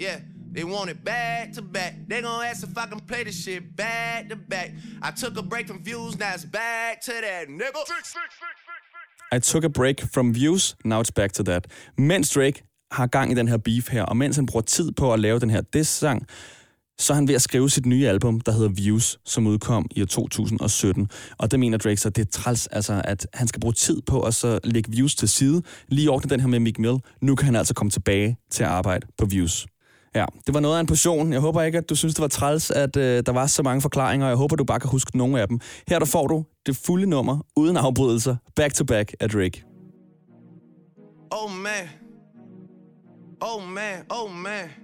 Yeah, they want it back to back. They gon' ask if I can play the shit back to back. I took a break from views, now it's back to that, nigga. I took a break from views, now it's back to that. Mens Drake har gang i den her beef her, og mens han bruger tid på at lave den her diss-sang, så er han ved at skrive sit nye album, der hedder Views, som udkom i år 2017. Og det mener Drake så, det er træls, altså, at han skal bruge tid på at så lægge Views til side. Lige ordne den her med Meek Mill. Nu kan han altså komme tilbage til at arbejde på Views. Ja, det var noget af en portion. Jeg håber ikke, at du synes, det var træls, at øh, der var så mange forklaringer, og jeg håber, du bare kan huske nogle af dem. Her der får du det fulde nummer, uden afbrydelser, back to back af Drake. Oh man. Oh man, oh man.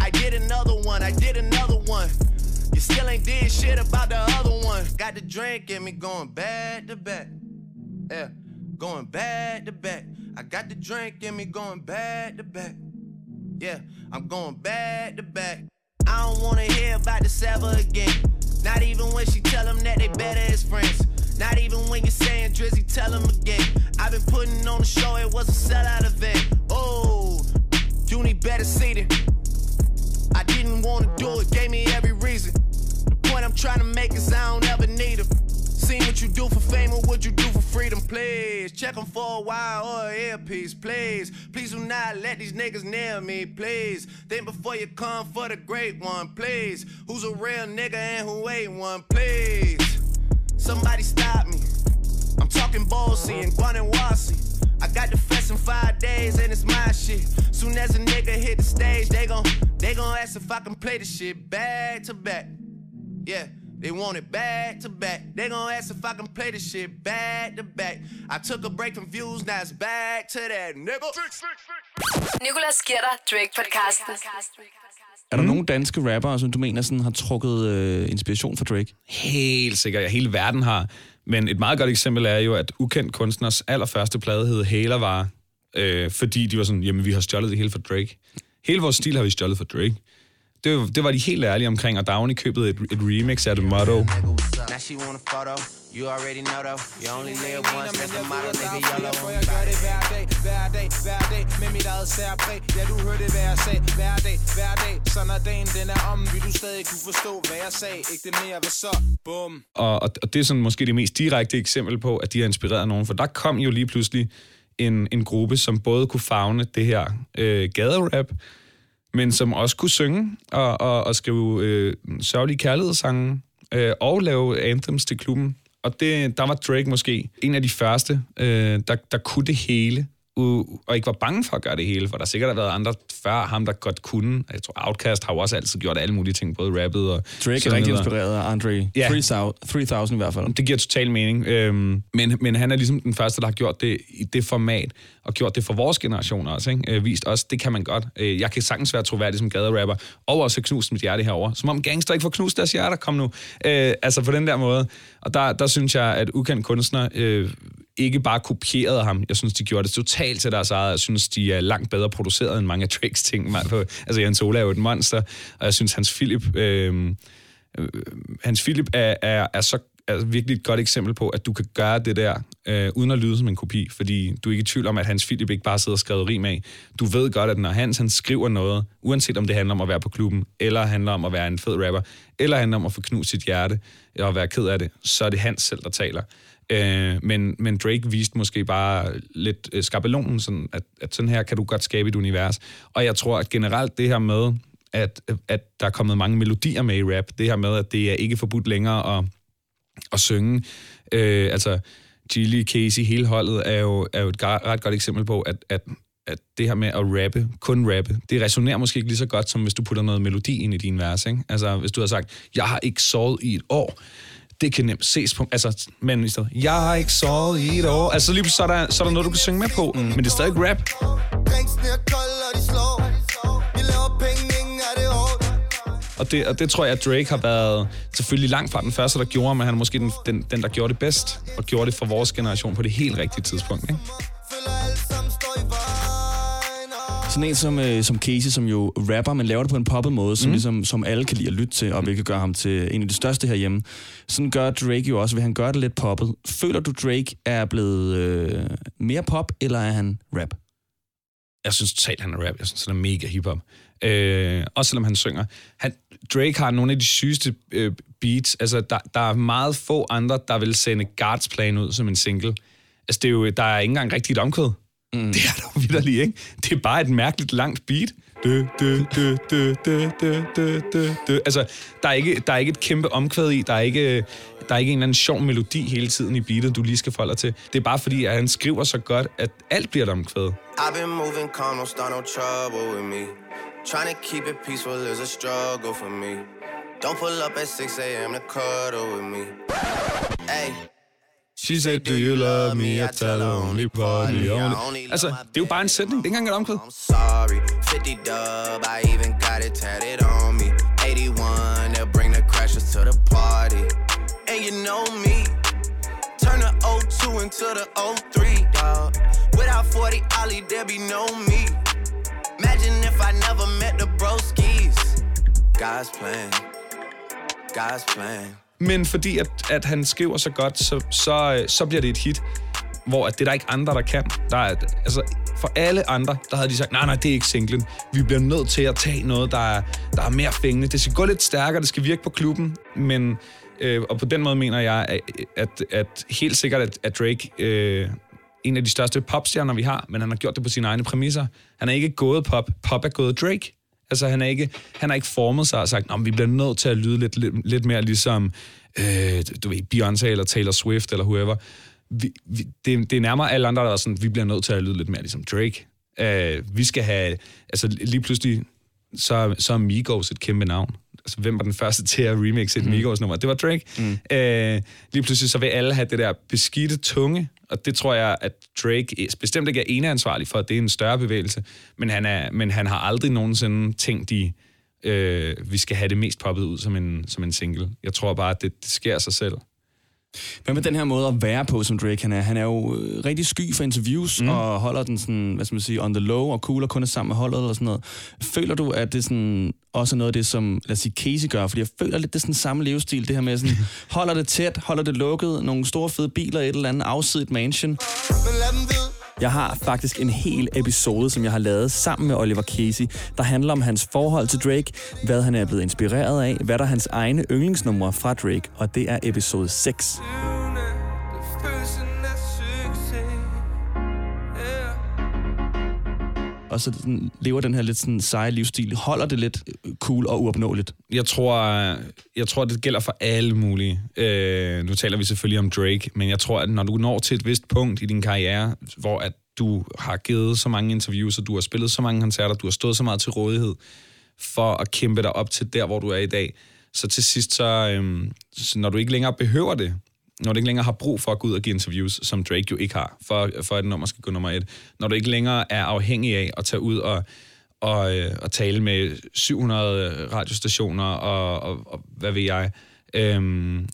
I did another one, I did another one. You still ain't did shit about the other one. Got the drink in me going back to back. Yeah, going back to back. I got the drink in me going back to back. Yeah, I'm going back to back. I don't wanna hear about the Saba again. Not even when she tell them that they better as friends. Not even when you're saying Drizzy, tell them again. I've been putting on the show, it was a sellout event. Oh, you need better seating. I didn't wanna do it, gave me every reason. The point I'm trying to make is I don't ever need them. Seen what you do for fame or what you do for freedom, please. Check them for a while oh, or an earpiece, please. Please do not let these niggas nail me, please. Think before you come for the great one, please. Who's a real nigga and who ain't one, please. Somebody stop me. I'm talking Ballsy and Guanawasi. I got the fest in five days and it's my shit. Soon as a nigga hit the stage, they gon' they gon' ask if I can play the shit back to back. Yeah, they want it back to back. They gon' ask if I can play the shit back to back. I took a break from views, now it's back to that nigga. Nicolas giver dig Drake-podcasten. Er der mm. nogle danske rappere, som du mener sådan, har trukket øh, inspiration fra Drake? Helt sikkert. Ja, hele verden har. Men et meget godt eksempel er jo, at Ukendt Kunstners allerførste plade hed Hælervare, øh, fordi de var sådan, jamen vi har stjålet det hele for Drake. Hele vores stil har vi stjålet for Drake. Det, var- det var de helt ærlige omkring, og der er købet et, et remix af The Motto. Now she want a photo. You already know though. You only live once. That's the motto, nigga. YOLO. Jeg gør det hver dag, hver dag, hver dag Med mit eget særpræg Ja, du hørte hvad jeg sagde Hver dag, hver dag Så når dagen den er om Vil du stadig kunne forstå hvad jeg sagde Ikke det mere, hvad så? Bum Og, og, og det er sådan måske det mest direkte eksempel på, at de har inspireret nogen. For der kom jo lige pludselig en, en gruppe, som både kunne fagne det her øh, gaderap, men som også kunne synge og, og, og skrive øh, sørgelige kærlighedssange øh, og lave anthems til klubben. Og det, der var Drake måske en af de første, øh, der, der kunne det hele, u- og ikke var bange for at gøre det hele, for der sikkert har været andre før ham, der godt kunne. Jeg tror, Outkast har jo også altid gjort alle mulige ting, både rappet og... Drake er rigtig inspireret af Andre Ja. 3000, 3000 i hvert fald. Det giver total mening. Øhm, men, men han er ligesom den første, der har gjort det i det format, og gjort det for vores generation også. Ikke? Øh, vist også, det kan man godt. Øh, jeg kan sagtens være troværdig som gaderapper, og også knust mit hjerte herover. Som om gangster ikke får knust deres hjerter. Kom nu. Øh, altså på den der måde. Og der, der synes jeg, at ukendt kunstner øh, ikke bare kopierede ham. Jeg synes, de gjorde det totalt til deres eget. Jeg synes, de er langt bedre produceret end mange af Drakes ting. Man, på, altså, Jens Ola er jo et monster, og jeg synes, Hans Philip... Øhm, øh, Hans Philip er, er, er så er virkelig et godt eksempel på, at du kan gøre det der, øh, uden at lyde som en kopi, fordi du er ikke i tvivl om, at Hans Philip ikke bare sidder og skriver rim af. Du ved godt, at når Hans han skriver noget, uanset om det handler om at være på klubben, eller handler om at være en fed rapper, eller handler om at få knust sit hjerte og være ked af det, så er det Hans selv, der taler. Øh, men, men Drake viste måske bare lidt øh, skabelonen, sådan at, at sådan her kan du godt skabe et univers. Og jeg tror, at generelt det her med, at, at der er kommet mange melodier med i rap, det her med, at det er ikke forbudt længere at, at synge. Øh, altså, Gilly, Casey, hele holdet er jo, er jo et ret godt eksempel på, at, at, at det her med at rappe, kun rappe, det resonerer måske ikke lige så godt, som hvis du putter noget melodi ind i din vers. Ikke? Altså, hvis du har sagt, jeg har ikke sovet i et år, det kan nemt ses på, altså, men i stedet, jeg har ikke sovet i et år. Altså, lige så er der, så er der noget, du kan synge med på, mm. men det er stadig rap. Og det, og det tror jeg, at Drake har været selvfølgelig langt fra den første, der gjorde, men han er måske den, den, den, der gjorde det bedst, og gjorde det for vores generation på det helt rigtige tidspunkt. Ikke? Sådan en som, øh, som Casey, som jo rapper, men laver det på en poppet måde, som, Mm. mm. ligesom, som alle kan lide at lytte til, og hvilket gør ham til en af de største herhjemme. Sådan gør Drake jo også, ved han gør det lidt poppet. Føler du, Drake er blevet øh, mere pop, eller er han rap? Jeg synes totalt, han er rap. Jeg synes, han er mega hiphop. Øh, også selvom han synger. Han, Drake har nogle af de sygeste øh, beats. Altså, der, der er meget få andre, der vil sende Guards Plan ud som en single. Altså, det er jo, der er ikke engang rigtigt omkvæd. Mm. Det er der jo vidderligt, ikke? Det er bare et mærkeligt langt beat. Dø, dø, dø, dø, dø, dø, dø, dø, dø. Altså, der er, ikke, der er ikke et kæmpe omkvæd i. Der er ikke, der er ikke en eller anden sjov melodi hele tiden i beatet, du lige skal forholde dig til. Det er bare fordi, at han skriver så godt, at alt bliver et omkvæd. I've been moving calm, don't start no trouble with me. Trying to keep it peaceful is a struggle for me. Don't pull up at 6 a.m. to cuddle with me. Hey. She said, do you love me? I tell her only party only. Altså, det er jo bare en sætning. Det er ikke engang et omkvæd. Sorry, 50 dub, I even got it tatted on me. 81, they'll bring the crashers to the party. And you know me, turn the 02 into the 03, dog. Without 40 Ollie, there be no me. Imagine if I never met the broskies. God's plan, God's plan. Men fordi at, at han skriver så godt, så, så, øh, så bliver det et hit, hvor at det er der ikke andre, der kan. Der er, altså, for alle andre, der havde de sagt, nej, nej, det er ikke singlen. Vi bliver nødt til at tage noget, der er, der er mere fængende. Det skal gå lidt stærkere, det skal virke på klubben, men... Øh, og på den måde mener jeg, at, at, at helt sikkert, at, at Drake... Øh, en af de største popstjerner, vi har, men han har gjort det på sine egne præmisser. Han er ikke gået pop. Pop er gået Drake. Altså, han er ikke, han har ikke formet sig og sagt, at vi bliver nødt til at lyde lidt, lidt, lidt mere ligesom, øh, du ved, Beyoncé eller Taylor Swift eller whoever. Vi, vi, det, det er nærmere alle andre, der er sådan, vi bliver nødt til at lyde lidt mere ligesom Drake. Øh, vi skal have, altså lige pludselig, så, så er Migos et kæmpe navn. Altså, hvem var den første til at remixe et mm. Migos-nummer? Det var Drake. Mm. Øh, lige pludselig så vil alle have det der beskidte tunge, og det tror jeg, at Drake bestemt ikke er eneansvarlig for, at det er en større bevægelse, men han, er, men han har aldrig nogensinde tænkt i, øh, vi skal have det mest poppet ud som en, som en single. Jeg tror bare, at det, det sker sig selv. Hvad med den her måde at være på, som Drake han er? Han er jo øh, rigtig sky for interviews, mm. og holder den sådan, hvad skal man sige, on the low, og cooler kun er sammen med holdet, eller sådan noget. Føler du, at det sådan, også er noget af det, som, lad os sige, Casey gør? Fordi jeg føler lidt, det er sådan samme levestil, det her med sådan, holder det tæt, holder det lukket, nogle store fede biler, et eller andet afsidigt mansion. Jeg har faktisk en hel episode, som jeg har lavet sammen med Oliver Casey, der handler om hans forhold til Drake, hvad han er blevet inspireret af, hvad der er hans egne yndlingsnumre fra Drake, og det er episode 6. og så sådan, lever den her lidt sådan seje livsstil. Holder det lidt øh, cool og uopnåeligt? Jeg tror, jeg tror det gælder for alle mulige. Øh, nu taler vi selvfølgelig om Drake, men jeg tror, at når du når til et vist punkt i din karriere, hvor at du har givet så mange interviews, og du har spillet så mange koncerter, du har stået så meget til rådighed for at kæmpe dig op til der, hvor du er i dag, så til sidst, så, øhm, så når du ikke længere behøver det, når du ikke længere har brug for at gå ud og give interviews, som Drake jo ikke har, for, for at et nummer skal gå nummer et, når du ikke længere er afhængig af at tage ud og, og, øh, og tale med 700 radiostationer og, og, og hvad ved jeg, øhm,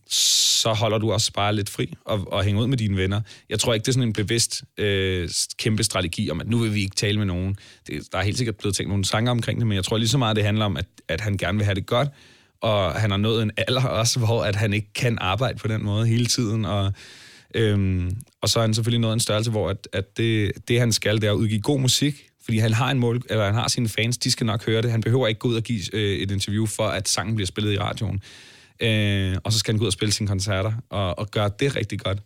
så holder du også bare lidt fri og, og hænger ud med dine venner. Jeg tror ikke, det er sådan en bevidst øh, kæmpe strategi om, at nu vil vi ikke tale med nogen. Det, der er helt sikkert blevet tænkt nogle sange omkring det, men jeg tror lige så meget, det handler om, at, at han gerne vil have det godt, og han har nået en alder også, hvor at han ikke kan arbejde på den måde hele tiden, og, øhm, og så er han selvfølgelig nået en størrelse, hvor at, at det, det, han skal, det er at udgive god musik, fordi han har en mål, eller han har sine fans, de skal nok høre det. Han behøver ikke gå ud og give øh, et interview for, at sangen bliver spillet i radioen. Øh, og så skal han gå ud og spille sine koncerter, og, og gøre det rigtig godt.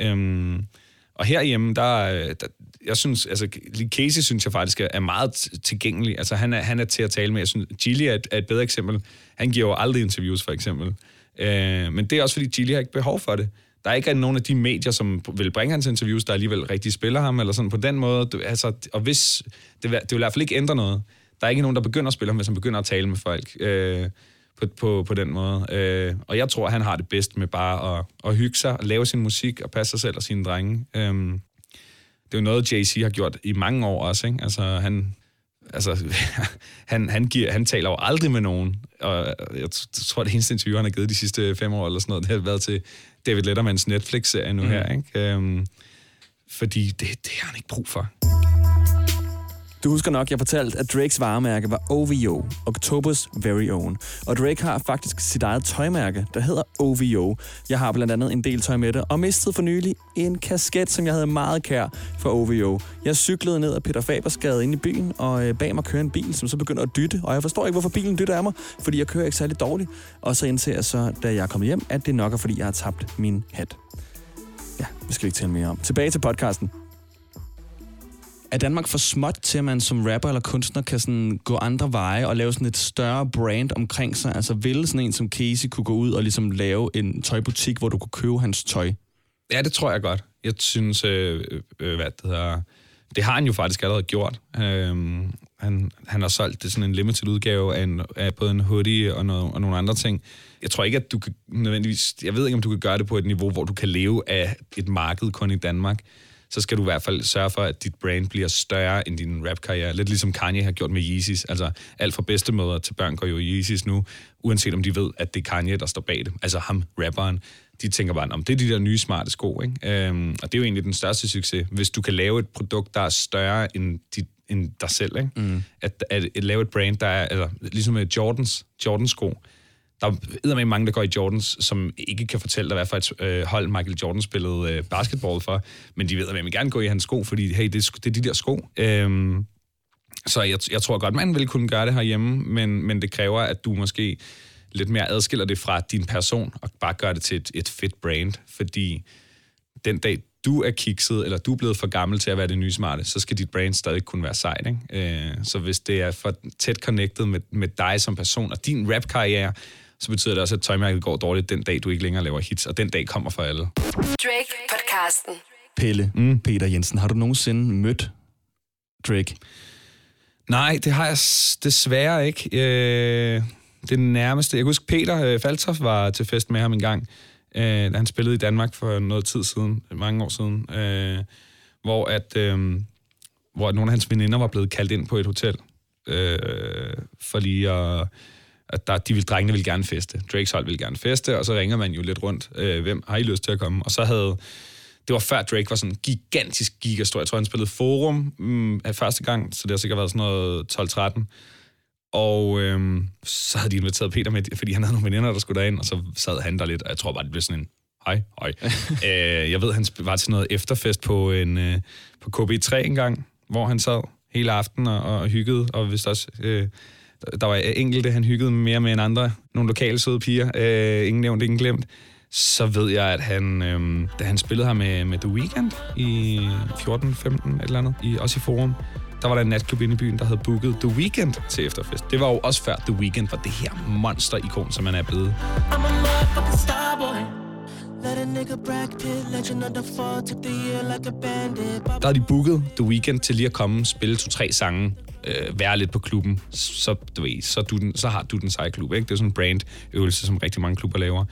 Øhm, og herhjemme, der, der, jeg synes, altså, Casey synes jeg faktisk er meget tilgængelig. Altså, han er, han er til at tale med. Jeg synes, Gilly er et, er et bedre eksempel. Han giver jo aldrig interviews, for eksempel. Øh, men det er også, fordi Gilly har ikke behov for det. Der er ikke nogen af de medier, som vil bringe hans interviews, der alligevel rigtig spiller ham, eller sådan på den måde. Du, altså, og hvis, det, vil, det vil i hvert fald ikke ændre noget. Der er ikke nogen, der begynder at spille ham, hvis han begynder at tale med folk. Øh, på, på, på den måde. Øh, og jeg tror, han har det bedst med bare at, at hygge sig, at lave sin musik og passe sig selv og sine drenge. Øh, det er jo noget, Jay-Z har gjort i mange år også. Ikke? Altså, han, altså, han, han, giver, han taler jo aldrig med nogen. Og jeg tror, det eneste interview, han har givet de sidste fem år, eller sådan noget, det har været til David Lettermans Netflix-serie nu mm. her. Ikke? Øhm, fordi det, det har han ikke brug for. Du husker nok, jeg fortalte, at Drakes varemærke var OVO, Octobers Very Own. Og Drake har faktisk sit eget tøjmærke, der hedder OVO. Jeg har blandt andet en del tøj med det, og mistede for nylig en kasket, som jeg havde meget kær for OVO. Jeg cyklede ned ad Peter Fabers gade ind i byen, og øh, bag mig kører en bil, som så begynder at dytte. Og jeg forstår ikke, hvorfor bilen dytter af mig, fordi jeg kører ikke særlig dårligt. Og så indser jeg så, da jeg er kommet hjem, at det nok er, fordi jeg har tabt min hat. Ja, det skal vi ikke tale mere om. Tilbage til podcasten. Er Danmark for småt til, at man som rapper eller kunstner kan sådan gå andre veje og lave sådan et større brand omkring sig? Altså vil sådan en som Casey kunne gå ud og ligesom lave en tøjbutik, hvor du kunne købe hans tøj? Ja, det tror jeg godt. Jeg synes, øh, øh, øh hvad det hedder, det har han jo faktisk allerede gjort. Øh, han, han har solgt det sådan en limited udgave af, en, af både en hoodie og, noget, og nogle andre ting. Jeg tror ikke, at du kan nødvendigvis... Jeg ved ikke, om du kan gøre det på et niveau, hvor du kan leve af et marked kun i Danmark. Så skal du i hvert fald sørge for, at dit brand bliver større end din rap-karriere. Lidt ligesom Kanye har gjort med Yeezys. Altså, alt fra bedstemøder til børn går jo i Yeezys nu, uanset om de ved, at det er Kanye, der står bag det. Altså ham, rapperen de tænker bare, om det er de der nye smarte sko. Ikke? Øhm, og det er jo egentlig den største succes. Hvis du kan lave et produkt, der er større end, dit, end dig selv. Ikke? Mm. At, at, at, lave et brand, der er, altså, ligesom Jordans, Jordans sko. Der er med mange, der går i Jordans, som ikke kan fortælle dig, hvad for et øh, hold Michael Jordan spillede øh, basketball for, men de ved, at man gerne gå i hans sko, fordi hey, det, det er de der sko. Øhm, så jeg, jeg tror godt, man vil kunne gøre det herhjemme, men, men det kræver, at du måske lidt mere adskiller det fra din person, og bare gør det til et, et fedt brand, fordi den dag, du er kikset, eller du er blevet for gammel til at være det nye smarte, så skal dit brand stadig kunne være sejt. Ikke? Øh, så hvis det er for tæt connected med, med dig som person og din rap-karriere, så betyder det også, at tøjmærket går dårligt den dag, du ikke længere laver hits, og den dag kommer for alle. Drake podcasten. Pelle, mm. Peter Jensen, har du nogensinde mødt Drake? Nej, det har jeg desværre ikke. Øh, det nærmeste... Jeg kan huske, Peter øh, Faltoff var til fest med ham en gang, øh, da han spillede i Danmark for noget tid siden, mange år siden, øh, hvor at... Øh, hvor nogle af hans veninder var blevet kaldt ind på et hotel, øh, for lige at at der, de vil, drengene vil gerne feste. Drakes hold vil gerne feste, og så ringer man jo lidt rundt. Øh, hvem har I lyst til at komme? Og så havde... Det var før Drake var sådan gigantisk gigastor. Jeg tror, han spillede Forum mm, af første gang, så det har sikkert været sådan noget 12-13. Og øhm, så havde de inviteret Peter med, fordi han havde nogle veninder, der skulle derind, og så sad han der lidt, og jeg tror bare, det blev sådan en hej, hej. øh, jeg ved, han var til noget efterfest på, en, øh, på KB3 en gang, hvor han sad hele aften og, og hyggede, og hvis også... Øh, der var enkelte, han hyggede mere med end andre. Nogle lokale søde piger, øh, ingen nævnt, ingen glemt. Så ved jeg, at han, øh, da han spillede her med, med The Weeknd i 14-15 et eller andet, i, også i Forum, der var der en natklub inde i byen, der havde booket The Weeknd til efterfest. Det var jo også før The Weeknd var det her monster-ikon, som han er blevet. I'm a motherfucking. Let a nigga Brad Pitt, legend of the fall, took the year like a bandit. Der har de booket The Weeknd til lige at komme, spille to-tre sange, øh, være lidt på klubben, så, du ved, så, du den, så har du den seje klub. Ikke? Det er sådan en brand-øvelse, som rigtig mange klubber laver.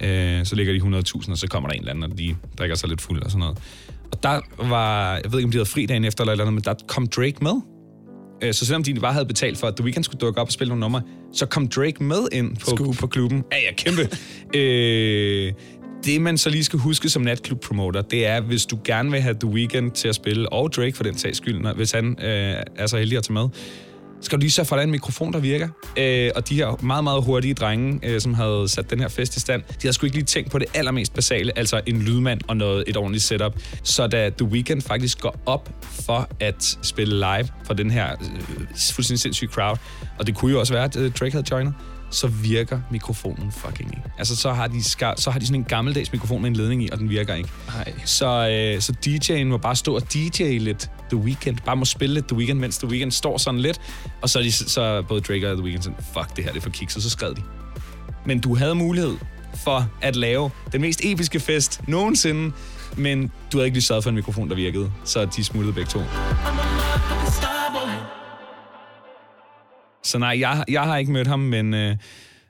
Øh, så ligger de 100.000, og så kommer der en eller anden, og de drikker sig lidt fuld og sådan noget. Og der var, jeg ved ikke, om de havde fri dagen efter eller eller andet, men der kom Drake med. Øh, så selvom de bare havde betalt for, at The Weeknd skulle dukke op og spille nogle numre, så kom Drake med ind på, på klubben. Ja, ja, kæmpe. øh, det, man så lige skal huske som natklub-promoter, det er, hvis du gerne vil have The Weeknd til at spille, og Drake for den sags skyld, hvis han øh, er så heldig at tage med, skal du lige sørge for, at der er en mikrofon, der virker. Øh, og de her meget, meget hurtige drenge, øh, som havde sat den her fest i stand, de havde sgu ikke lige tænkt på det allermest basale, altså en lydmand og noget, et ordentligt setup. Så da The Weeknd faktisk går op for at spille live for den her øh, fuldstændig sindssyge crowd, og det kunne jo også være, at øh, Drake havde joinet, så virker mikrofonen fucking ikke. Altså, så har de, ska- så har de sådan en gammeldags mikrofon med en ledning i, og den virker ikke. Nej. Så, øh, så DJ'en må bare stå og DJ lidt The Weeknd. Bare må spille lidt The Weeknd, mens The Weeknd står sådan lidt. Og så er de, så både Drake og The Weeknd sådan, fuck det her, det er for kiks, og så skred de. Men du havde mulighed for at lave den mest episke fest nogensinde, men du havde ikke lige sørget for en mikrofon, der virkede. Så de smuttede begge to. Så nej, jeg, jeg har ikke mødt ham, men, øh,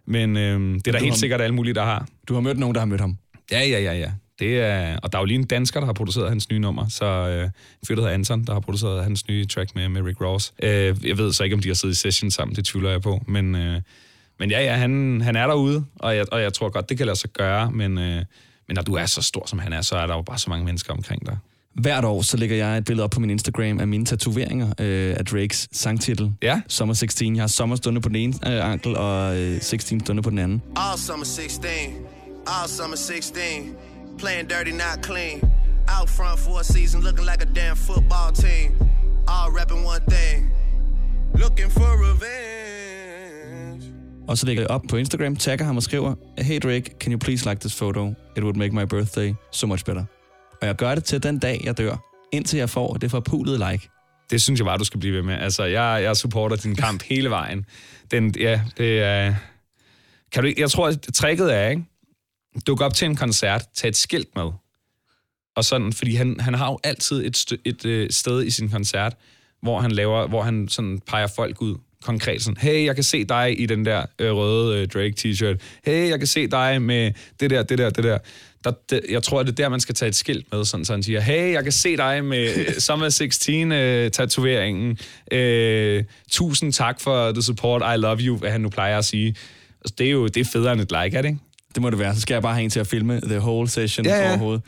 men øh, det er der helt har, sikkert alle mulige, der har. Du har mødt nogen, der har mødt ham? Ja, ja, ja, ja. Det er, og der er jo lige en dansker, der har produceret hans nye nummer, så øh, en fyr, der hedder Anton, der har produceret hans nye track med, med Rick Ross. Øh, jeg ved så ikke, om de har siddet i session sammen, det tvivler jeg på, men, øh, men ja, ja, han, han er derude, og jeg, og jeg tror godt, det kan lade sig gøre, men, øh, men når du er så stor, som han er, så er der jo bare så mange mennesker omkring dig. Hvert år, så lægger jeg et billede op på min Instagram af mine tatoveringer øh, af Drakes sangtitel. Ja. Summer 16. Jeg har Sommer stående på den ene øh, ankel, og øh, 16 stående på den anden. All summer 16, all summer 16. Playing dirty, not clean. Out front for a season, looking like a damn football team. All rapping one thing. Looking for revenge. Og så lægger jeg op på Instagram, tagger ham og skriver, Hey Drake, can you please like this photo? It would make my birthday so much better. Og jeg gør det til den dag, jeg dør, indtil jeg får det forpulede like. Det synes jeg bare, du skal blive ved med. Altså, jeg, jeg supporter din kamp hele vejen. Den, ja, det er... Kan du, jeg tror, at tricket er, ikke? Duk op til en koncert, tag et skilt med. Og sådan, fordi han, han har jo altid et, stø, et øh, sted i sin koncert, hvor han laver, hvor han sådan peger folk ud konkret sådan, hey, jeg kan se dig i den der øh, røde øh, Drake t-shirt. Hey, jeg kan se dig med det der, det der, det der. Der det, jeg tror, det er der, man skal tage et skilt med, sådan, så han siger, hey, jeg kan se dig med øh, Summer 16-tatoveringen. Øh, tusind tak for the support, I love you, hvad han nu plejer at sige. Altså, det er jo det er federe end et like, er det ikke? Det må det være. Så skal jeg bare have en til at filme the whole session Ja, ja. overhovedet.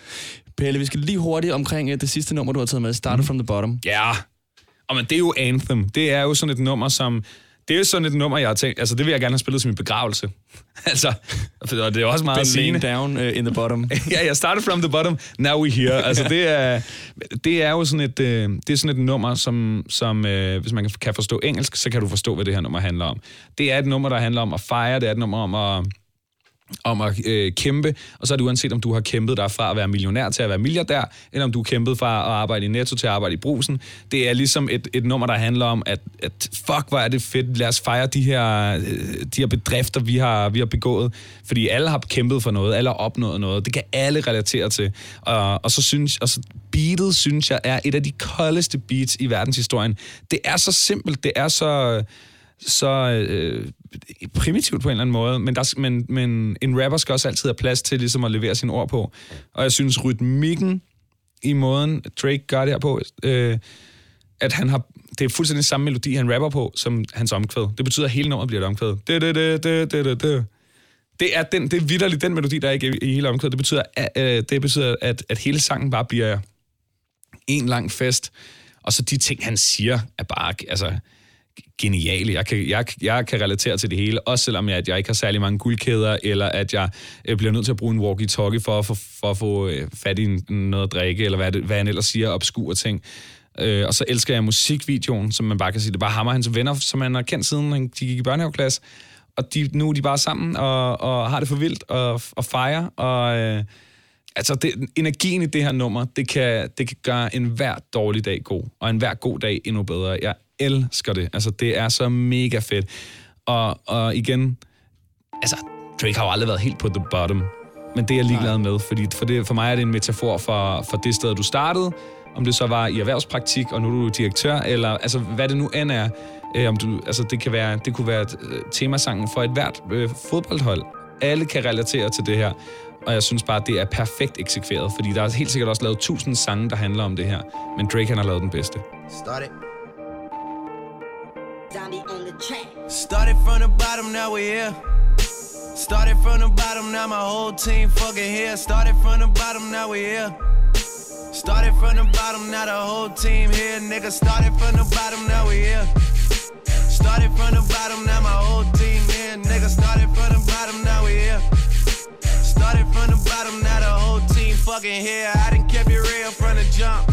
Pelle, vi skal lige hurtigt omkring øh, det sidste nummer, du har taget med. Started mm. from the bottom. Ja, og men det er jo Anthem. Det er jo sådan et nummer, som... Det er jo sådan et nummer, jeg har tænkt... Altså, det vil jeg gerne have spillet som en begravelse. altså, og det er også meget Been down uh, in the bottom. ja, jeg started from the bottom, now we here. Altså, det er, det er jo sådan et, øh, det er sådan et nummer, som, som øh, hvis man kan forstå engelsk, så kan du forstå, hvad det her nummer handler om. Det er et nummer, der handler om at fejre, det er et nummer om at om at øh, kæmpe, og så er det uanset, om du har kæmpet dig fra at være millionær til at være milliardær, eller om du har kæmpet fra at arbejde i Netto til at arbejde i brusen. Det er ligesom et, et nummer, der handler om, at, at fuck, hvor er det fedt, lad os fejre de her, øh, de her bedrifter, vi har, vi har begået. Fordi alle har kæmpet for noget, alle har opnået noget. Det kan alle relatere til. Og, og så synes og så beatet, synes jeg, er et af de koldeste beats i verdenshistorien. Det er så simpelt, det er så så øh, primitivt på en eller anden måde, men, der, men, men en rapper skal også altid have plads til ligesom at levere sine ord på. Og jeg synes, rytmikken i måden, Drake gør det her på, øh, at han har, det er fuldstændig samme melodi, han rapper på, som hans omkvæd. Det betyder, at hele nummeret bliver et omkvæd. Det, det, det, det, det, det, det. Det er, den, det er vidderligt den melodi, der er i, i hele omkvædet. Det betyder, at, øh, det betyder at, at hele sangen bare bliver en lang fest. Og så de ting, han siger, er bare altså, geniale. Jeg kan, jeg, jeg kan relatere til det hele, også selvom jeg, at jeg ikke har særlig mange guldkæder, eller at jeg øh, bliver nødt til at bruge en walkie-talkie for, for, for at få øh, fat i noget at drikke, eller hvad, det, hvad han ellers siger, obskure ting. Øh, og så elsker jeg musikvideoen, som man bare kan sige, det er bare ham og hans venner, som han har kendt siden han- de gik i børnehaveklasse. Og de, nu er de bare sammen og, og har det for vildt og, og fejrer. Og, øh, altså, det, energien i det her nummer, det kan, det kan gøre en hver dårlig dag god, og en hver god dag endnu bedre. Jeg elsker det. Altså, det er så mega fedt. Og, og igen, altså, Drake har jo aldrig været helt på the bottom. Men det er jeg ligeglad med, fordi for, det, for mig er det en metafor for, for det sted, du startede, om det så var i erhvervspraktik, og nu er du direktør, eller altså, hvad det nu end er. Øh, om du, altså, det, kan være, det kunne være øh, temasangen for et hvert øh, fodboldhold. Alle kan relatere til det her, og jeg synes bare, det er perfekt eksekveret, fordi der er helt sikkert også lavet tusind sange, der handler om det her, men Drake han har lavet den bedste. Start it. Started from the bottom, now we're here. Started from the bottom, now my whole team fucking here. Started from the bottom, now we're here. Started from the bottom, now the whole team here. Nigga, started from the bottom, now we here. Started from the bottom, now my whole team here. Nigga, started from the bottom, now we here. Started from the bottom, now the whole team fucking here. I done kept it real from the jump.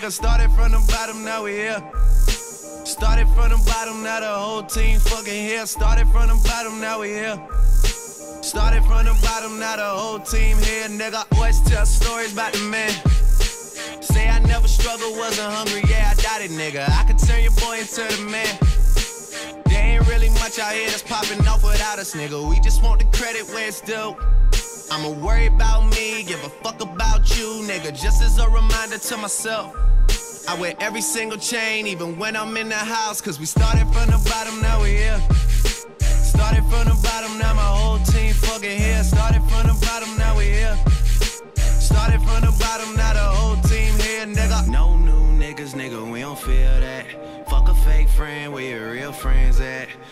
nigga. Started from the bottom, now we here. Started from the bottom, now the whole team fucking here. Started from the bottom, now we here. Started from the bottom, now the whole team here, nigga. Always tell stories about the man. Say I never struggled, wasn't hungry, yeah, I doubt it, nigga. I could turn your boy into the man. There ain't really much out here that's popping off without us, nigga. We just want the credit where it's due. I'ma worry about me, give a fuck about you, nigga. Just as a reminder to myself. I wear every single chain, even when I'm in the house. Cause we started from the bottom, now we here. Started from the bottom, now my whole team fucking here. Started from the bottom, now we here. Started from the bottom, now the whole team here, nigga. No new niggas, nigga, we don't feel that. Fuck a fake friend, where your real friends at?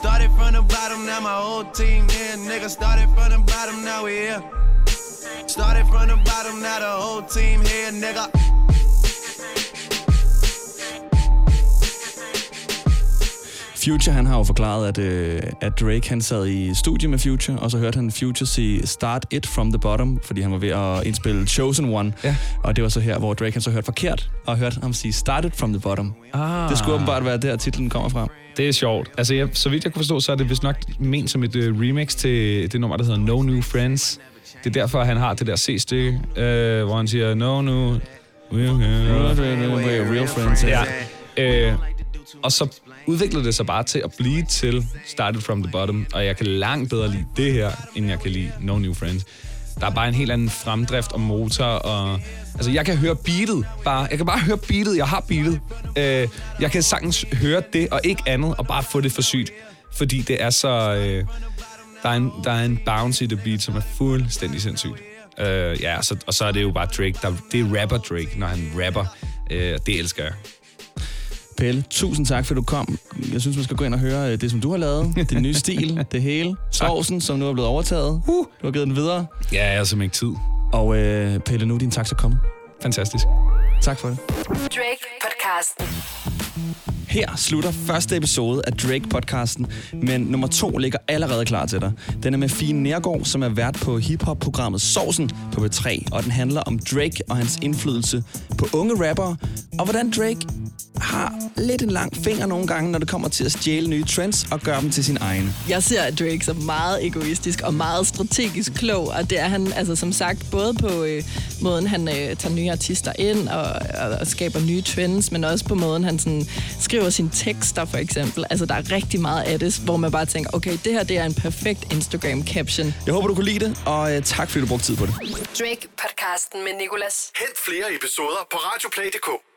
Started from the bottom, now my whole team here. Nigga, started from the bottom, now we here. Started from the bottom, now the whole team here, nigga. Future, han har jo forklaret, at, øh, at Drake han sad i studie med Future, og så hørte han Future sige Start It From The Bottom, fordi han var ved at indspille Chosen One. Ja. Og det var så her, hvor Drake han så hørte forkert, og hørte ham sige Start It From The Bottom. Ah. Det skulle åbenbart være der, titlen kommer fra. Det er sjovt. Altså, jeg, så vidt jeg kunne forstå, så er det vist nok ment som et uh, remix til det nummer, der hedder No New Friends. Det er derfor, han har det der C-stykke, uh, hvor han siger, No New... Real friends. Ja. Øh, og så udvikler det sig bare til at blive til Started From The Bottom, og jeg kan langt bedre lide det her, end jeg kan lide No New Friends. Der er bare en helt anden fremdrift og motor, og... Altså, jeg kan høre beatet bare. Jeg kan bare høre beatet. Jeg har beatet. Øh, jeg kan sagtens høre det, og ikke andet, og bare få det for sygt. Fordi det er så... Øh, der, er en, der er en bounce i det beat, som er fuldstændig sindssygt. Øh, ja, så, og så er det jo bare Drake. Der, det er rapper Drake, når han rapper. Øh, det elsker jeg. Pelle, tusind tak, for du kom. Jeg synes, man skal gå ind og høre øh, det, som du har lavet. Din nye stil, det hele. Sovsen, som nu er blevet overtaget. Du har givet den videre. Ja, jeg har simpelthen ikke tid. Og øh, Pelle, nu er din taxa kommet. Fantastisk. Tak for det. Drake podcasten. Her slutter første episode af Drake-podcasten, men nummer to ligger allerede klar til dig. Den er med Fien Nergård, som er vært på hiphop-programmet Sovsen på B3, og den handler om Drake og hans indflydelse på unge rappere, og hvordan Drake har lidt en lang finger nogle gange, når det kommer til at stjæle nye trends og gøre dem til sin egen. Jeg ser Drake som meget egoistisk og meget strategisk klog, og det er han altså som sagt både på øh, måden, han øh, tager nye artister ind og, og, og skaber nye trends, men også på måden, han sådan, skriver sine tekster for eksempel. Altså der er rigtig meget af det, hvor man bare tænker, okay, det her det er en perfekt Instagram-caption. Jeg håber, du kunne lide det, og øh, tak fordi du brugte tid på det. Drake podcasten med Nicolas. Hent flere episoder på radioplay.dk.